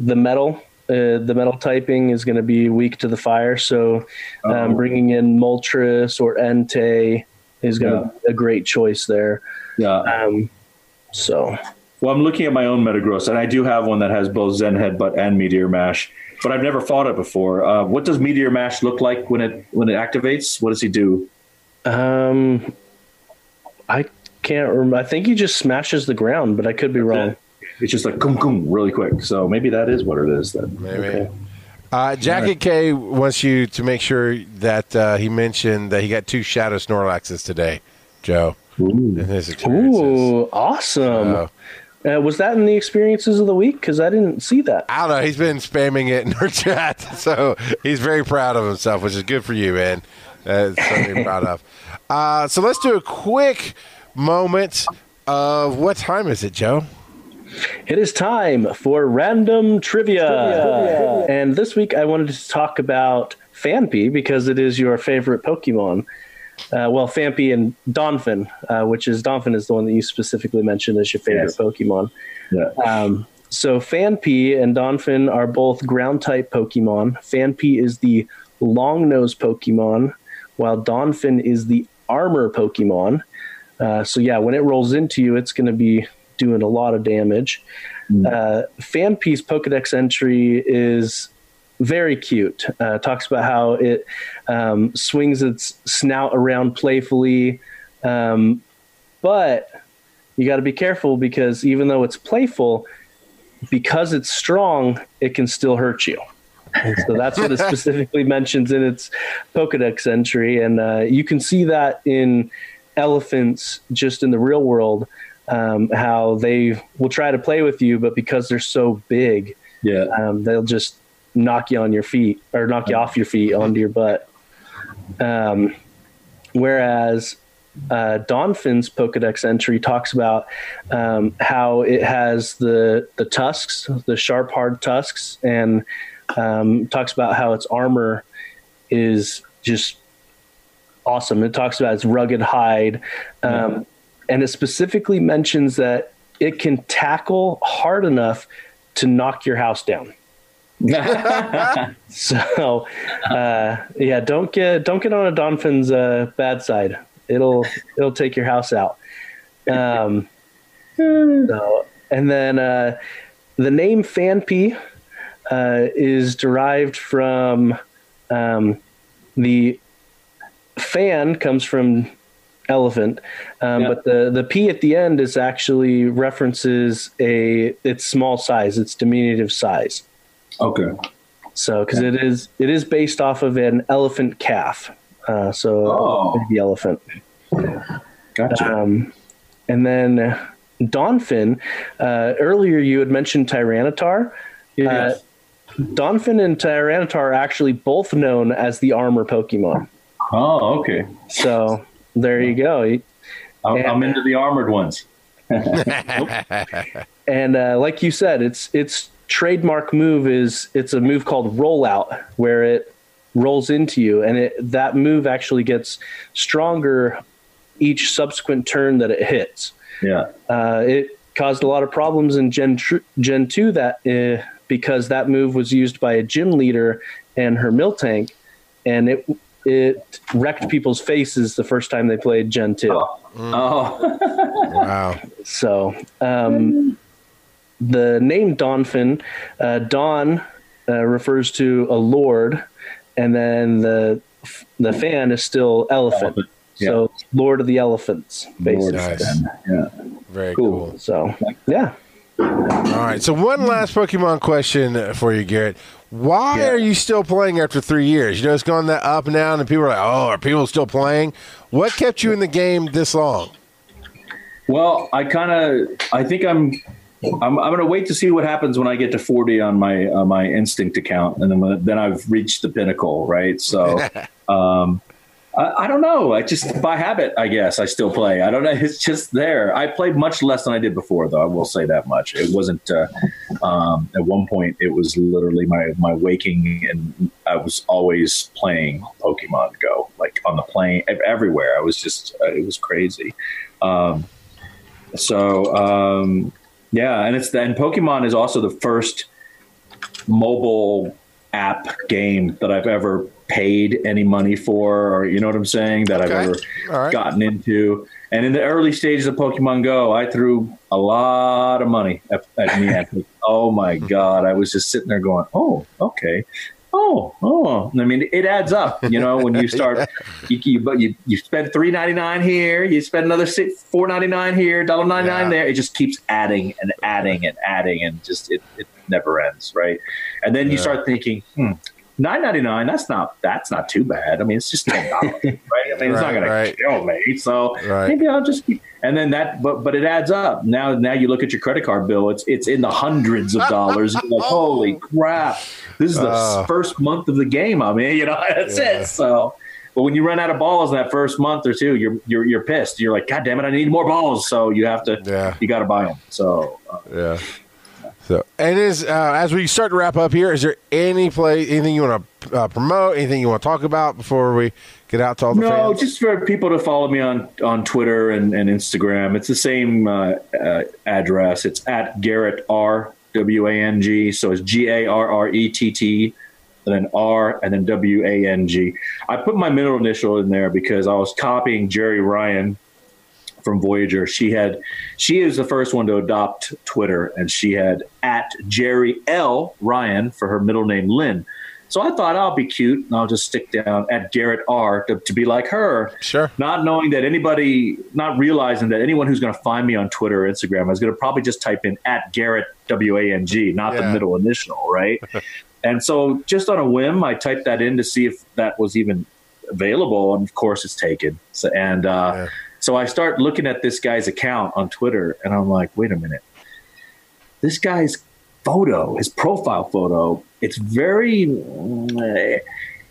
the metal, uh, the metal typing is going to be weak to the fire. So, um, Oh. bringing in Moltres or Entei is going to Yeah. be a great choice there. Yeah. Um, so, Well, I'm looking at my own Metagross, and I do have one that has both Zen Headbutt and Meteor Mash, but I've never fought it before. Uh, what does Meteor Mash look like when it when it activates? What does he do? Um, I can't remember. I think he just smashes the ground, but I could be wrong. It's just like gung gung really quick. So maybe that is what it is then. Maybe. Okay. Uh, Jacket K wants you to make sure that uh, he mentioned that he got two Shadow Snorlaxes today, Joe, in his experiences. Ooh, awesome. Uh, Uh, was that in the experiences of the week? Because I didn't see that. I don't know. He's been spamming it in our chat, so he's very proud of himself, which is good for you, man. That's something proud of. Uh, so let's do a quick moment of what time is it, Joe? It is time for random trivia. trivia. And this week I wanted to talk about Phanpy because it is your favorite Pokemon. Uh, well, Phanpy and Donphan, uh, which is Donphan is the one that you specifically mentioned as your favorite yes. Pokemon. Yeah. Um, so Phanpy and Donphan are both ground type Pokemon. Phanpy is the long nose Pokemon, while Donphan is the armor Pokemon. Uh, so yeah, when it rolls into you, it's going to be doing a lot of damage. Mm. Uh, Phanpy's Pokedex entry is very cute. Uh, talks about how it um, swings its snout around playfully, um, but you got to be careful because even though it's playful, because it's strong, it can still hurt you. And so that's what it specifically mentions in its Pokedex entry, and uh, you can see that in elephants just in the real world. Um, how they will try to play with you, but because they're so big, yeah, um, they'll just knock you on your feet or knock you off your feet onto your butt. Um, whereas uh, Donphan's Pokedex entry talks about um, how it has the the tusks, the sharp, hard tusks, and um, talks about how its armor is just awesome. It talks about its rugged hide, um, mm-hmm. and it specifically mentions that it can tackle hard enough to knock your house down. so uh, yeah, don't get don't get on a Donphan's uh, bad side. It'll it'll take your house out. Um, so, and then uh, the name Phanpy uh, is derived from um, the fan comes from elephant, um, yeah. but the the p at the end is actually references a its small size, its diminutive size. Okay. So, because it is it is based off of an elephant calf, uh, so oh. the elephant. Gotcha. Um, and then Donphan. Uh, earlier, you had mentioned Tyranitar. Yes. Uh, Donphan and Tyranitar are actually both known as the armor Pokemon. Oh, okay. So there you go. I'm, and, I'm into the armored ones. and uh, like you said, it's it's trademark move is it's a move called rollout where it rolls into you and it that move actually gets stronger each subsequent turn that it hits yeah uh, it caused a lot of problems in gen tr- gen 2 that uh, because that move was used by a gym leader and her Miltank, and it it wrecked people's faces the first time they played gen 2 oh, oh. wow so um, the name Donphan, uh, Don uh, refers to a lord, and then the the fan is still elephant. elephant. Yeah. So Lord of the Elephants, basically. Nice. Yeah. Very cool. cool. So yeah. All right. So one last Pokemon question for you, Garrett. Why yeah. are you still playing after three years? You know, it's gone that up and down, and people are like, "Oh, are people still playing?" What kept you in the game this long? Well, I kind of, I think I'm I'm, I'm going to wait to see what happens when I get to 40 on my uh, my instinct account, and then then I've reached the pinnacle, right? So, um, I, I, don't know. I just by habit, I guess I still play. I don't know. It's just there. I played much less than I did before, though. I will say that much. It wasn't. Uh, um, at one point, it was literally my my waking, and I was always playing Pokemon Go, like on the plane, everywhere. I was just. Uh, it was crazy. Um, so um, yeah, and it's and Pokemon is also the first mobile app game that I've ever paid any money for, or you know what I'm saying, that okay. I've ever right. gotten into. And in the early stages of Pokemon Go, I threw a lot of money at, at Niantic. oh my god, I was just sitting there going, "Oh, okay." oh, oh. I mean, it adds up, you know, when you start, yeah. you, you, you, you spend three ninety nine here, you spend another six, four ninety nine here, dollar ninety nine yeah. there. It just keeps adding and adding and adding, and just it, it never ends, right? And then you start thinking, hmm, nine ninety nine. That's not that's not too bad. I mean, it's just ten dollars, right? I mean, it's right, not going right. to kill me. So right. maybe I'll just keep. And then that, but but it adds up. Now now you look at your credit card bill. It's it's in the hundreds of dollars. like, holy crap! This is the uh, first month of the game. I mean, you know, that's yeah. it. So. But when you run out of balls in that first month or two, you're you're you're pissed. You're like, God damn it, I need more balls. So you have to, yeah. you got to buy them. So uh, yeah, So, and is uh, as we start to wrap up here, is there any play, anything you want to uh, promote, anything you want to talk about before we get out to all the No, fans? just for people to follow me on on Twitter and, and Instagram. It's the same uh, uh, address. It's at Garrett R W A N G. So it's G A R R E T T, and then R and then W A N G. I put my middle initial in there because I was copying Jeri Ryan from Voyager. She had she is the first one to adopt Twitter, and she had at Jeri L Ryan for her middle name Lynn. So I thought I'll be cute and I'll just stick down at Garrett R to, to be like her. Sure. Not knowing that anybody, not realizing that anyone who's going to find me on Twitter or Instagram is going to probably just type in at Garrett W A N G, not the middle initial, right? and so just on a whim, I typed that in to see if that was even available, and of course it's taken. So, and uh, Yeah. So I start looking at this guy's account on Twitter, and I'm like, wait a minute, this guy's photo, his profile photo, it's very,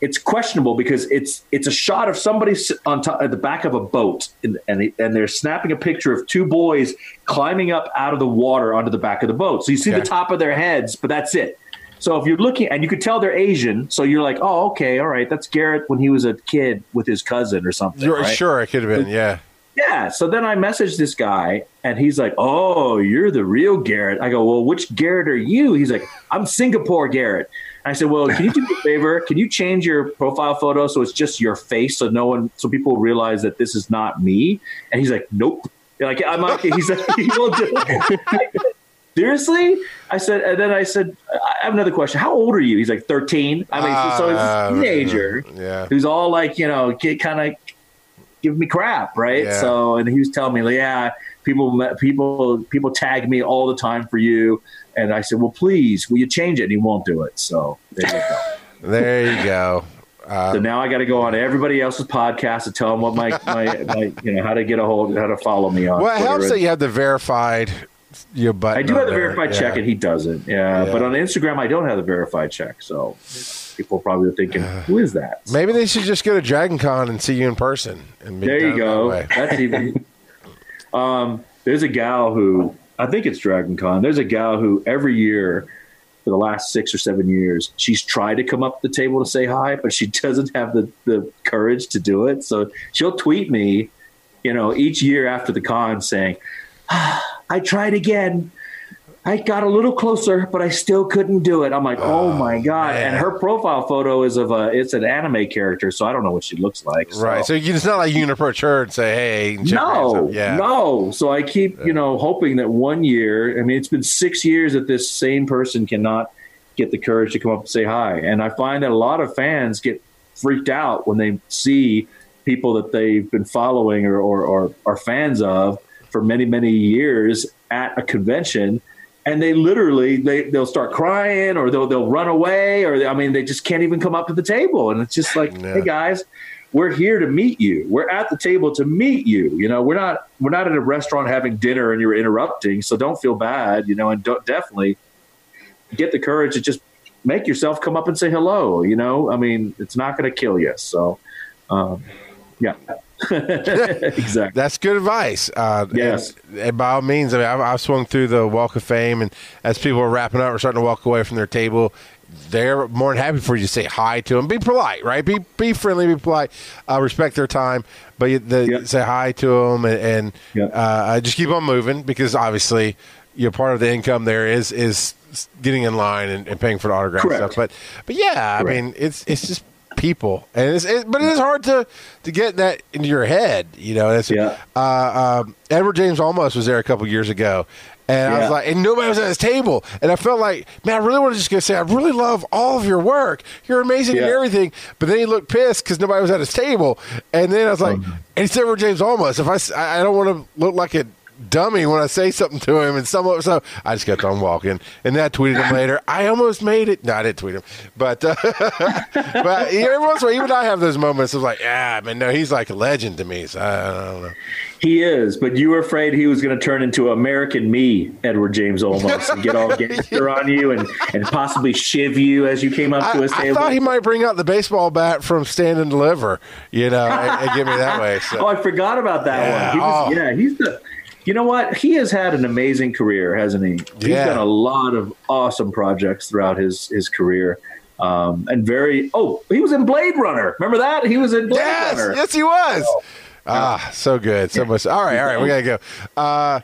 it's questionable because it's it's a shot of somebody on top at the back of a boat, and and, and they're snapping a picture of two boys climbing up out of the water onto the back of the boat. So you see Okay. the top of their heads, but that's it. So if you're looking, and you could tell they're Asian, so you're like, oh, okay, all right, that's Garrett when he was a kid with his cousin or something. You're, right? Sure, it could have been. Yeah. Yeah. So then I messaged this guy, and he's like, "Oh, you're the real Garrett." I go, "Well, which Garrett are you?" He's like, "I'm Singapore Garrett." I said, "Well, can you do me a favor? Can you change your profile photo so it's just your face, so no one, so people realize that this is not me?" And he's like, "Nope." Like I'm like, he's like, he won't do it. Seriously? I said, and then I said, I have another question. How old are you? He's like 13. I mean, so he's Ah, a teenager Yeah. who's all like, you know, kind of giving me crap, right? Yeah. So, and he was telling me, like, yeah, people, people, people tag me all the time for you, and I said, well, please, will you change it? And he won't do it. So there you go. There you go. Uh, so now I got to go on everybody else's podcast to tell them what my, my, my, you know, how to get a hold, how to follow me on. well, it Twitter. helps that you have the verified your button. I do have the verified Yeah. check, and he doesn't. Yeah, Yeah. but on Instagram, I don't have the verified check. So people probably are thinking, who is that? Maybe they should just go to Dragon Con and see you in person. And There you go. that. That's even. um, there's a gal who I think it's Dragon Con. There's a gal who every year for the last six or seven years, she's tried to come up to the table to say hi, but she doesn't have the, the courage to do it. So she'll tweet me, you know, each year after the con saying, "Ah, I tried again. I got a little closer, but I still couldn't do it. I'm like, oh, oh my god! man. And her profile photo is of a, it's an anime character, so I don't know what she looks like. so- Right. So you, it's not like you can approach her and say, "Hey, check your hands no, yeah, no. So I keep, you know, hoping that one year. I mean, it's been six years that this same person cannot get the courage to come up and say hi, and I find that a lot of fans get freaked out when they see people that they've been following or, or, or are fans of for many, many years at a convention. And they literally they they'll start crying or they'll they'll run away or I mean they just can't even come up to the table and it's just like Yeah. hey guys we're here to meet you. We're at the table to meet you. You know, we're not we're not at a restaurant having dinner and you're interrupting. So don't feel bad. You know, and don't definitely get the courage to just make yourself come up and say hello. You know, I mean, it's not going to kill you. So, um, yeah, exactly. That's good advice. Uh, Yes. And, and by all means, I mean, I've, I've swung through the Walk of Fame, and as people are wrapping up or starting to walk away from their table, they're more than happy for you to say hi to them. Be polite, right? Be be friendly, be polite, uh, respect their time, but you, the, Yeah. say hi to them and, and Yeah. uh, just keep on moving because obviously, you know, part of the income there is is getting in line and, and paying for the autograph Correct. stuff. But but yeah, I mean, it's it's just people, and it's it, but it is hard to to get that into your head. You know, that's Yeah. uh, um, Edward James Olmos was there a couple years ago. And I was like, and nobody was at his table. And I felt like, man, I really want to just go say, I really love all of your work. You're amazing and everything. But then he looked pissed because nobody was at his table. And then I was like, Mm-hmm. and it's Edward James Olmos. If I, I don't want to look like a dummy when I say something to him. And some, so I just kept on walking. And then I tweeted him later. I almost made it. No, I didn't tweet him. But, uh, but every once in a while, even I have those moments of like, ah, man, no, he's like a legend to me. So I, I don't know. He is, but you were afraid he was going to turn into American me, Edward James Olmos, and get all gangster on you and, and possibly shiv you as you came up to I, his I table. thought he might bring out the baseball bat from Stand and Deliver, you know, and, and get me that way. Oh, I forgot about that Yeah. one. He was, Oh. yeah, he's the you know what? He has had an amazing career, hasn't he? He's Yeah. done a lot of awesome projects throughout his his career. Um, and very oh, he was in Blade Runner. Remember that? He was in Blade Yes, Runner. yes, he was. Ah, so good, so much. All right, all right, we gotta go. Uh,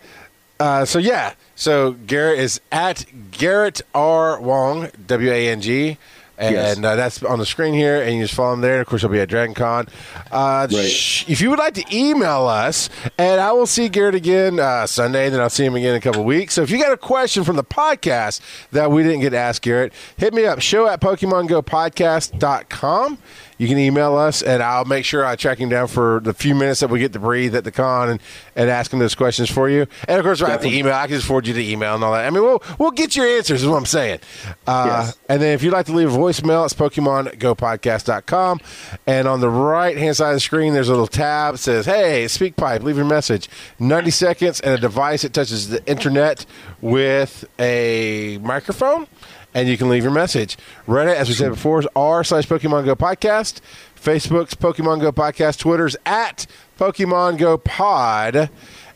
uh, so yeah, so Garrett is at Garrett R Wang W A N G. And Yes. uh, that's on the screen here, and you just follow him there. Of course, he'll be at Dragon Con. Uh, Right. sh- if you would like to email us, and I will see Garrett again uh, Sunday, then I'll see him again in a couple weeks. So if you got a question from the podcast that we didn't get asked, Garrett, hit me up, show at PokemonGoPodcast.com. You can email us, and I'll make sure I track him down for the few minutes that we get to breathe at the con and, and ask him those questions for you. And of course, to Definitely. email. I can just forward you the email and all that. I mean, we'll we'll get your answers. Is what I'm saying. Uh, Yes. And then if you'd like to leave a voicemail, it's PokemonGoPodcast.com. And on the right hand side of the screen, there's a little tab that says, Hey, SpeakPipe, leave your message. 90 seconds and a device that touches the internet with a microphone. And you can leave your message. Reddit, as we said before, is r slash Pokemon Go Podcast. Facebook's Pokemon Go Podcast. Twitter's at Pokemon Go Pod.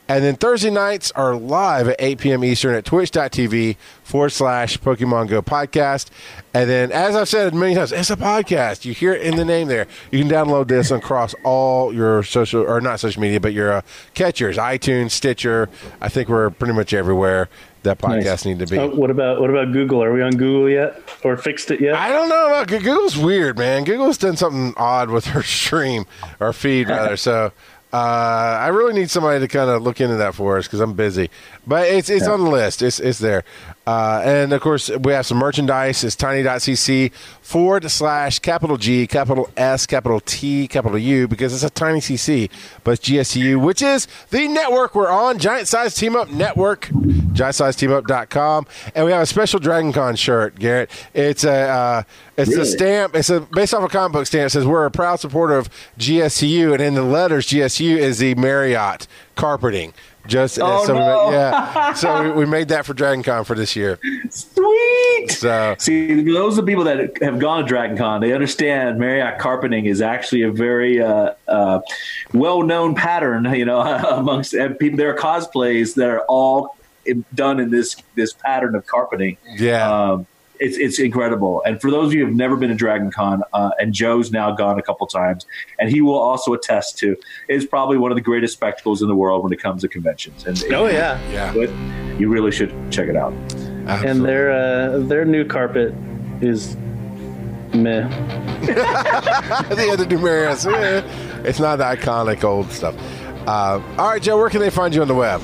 And then Thursday nights are live at 8 p.m. Eastern at twitch.tv forward slash Pokemon Go podcast. And then, as I've said many times, it's a podcast. You hear it in the name there. You can download this across all your social, or not social media, but your uh, catchers, iTunes, Stitcher. I think we're pretty much everywhere that podcasts Nice. need to be. Oh, what about what about Google? Are we on Google yet, or fixed it yet? I don't know. about Google's weird, man. Google's done something odd with her stream or feed, rather. So uh, I really need somebody to kind of look into that for us because I'm busy. But it's it's on the list. It's it's there. Uh, and of course, we have some merchandise. It's tiny.cc forward slash capital G, capital S, capital T, capital U, because it's a tiny CC, but it's GSU, which is the network we're on, Giant Size Team Up Network, giantsizeteamup.com. And we have a special Dragon Con shirt, Garrett. It's a, uh, it's a stamp. It's a based off a comic book stamp. It says we're a proud supporter of GSU, and in the letters GSU is the Marriott carpeting. Just Oh, so we no. made, yeah, so we, we made that for Dragon Con for this year. Sweet. So See, those are people that have gone to Dragon Con. They understand Marriott carpeting is actually a very uh, uh, well-known pattern. You know, amongst and people, there are cosplays that are all done in this this pattern of carpeting. yeah, Um, it's it's incredible. And for those of you who have never been to Dragon Con, uh, and Joe's now gone a couple times, and he will also attest to, is probably one of the greatest spectacles in the world when it comes to conventions. And oh yeah, yeah, but you really should check it out. and their uh, their new carpet is meh. the other new Marriott's, eh, it's not the iconic old stuff. Uh, all right, Joe, where can they find you on the web?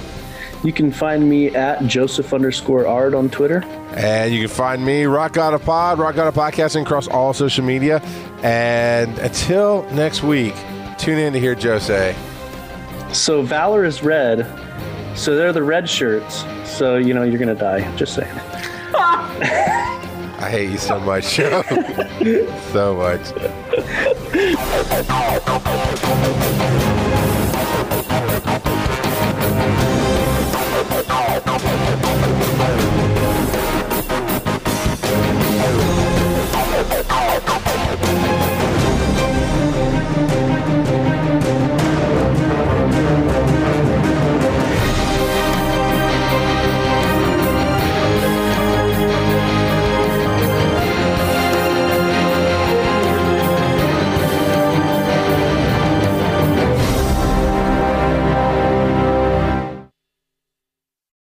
You can find me at Joseph underscore Art on Twitter. And you can find me, Rock Out of Pod, Rock Out of Podcasting across all social media. And until next week, tune in to hear Joe say, So Valor is red. So they're the red shirts. So you know you're gonna die. Just saying. I hate you so much, so much.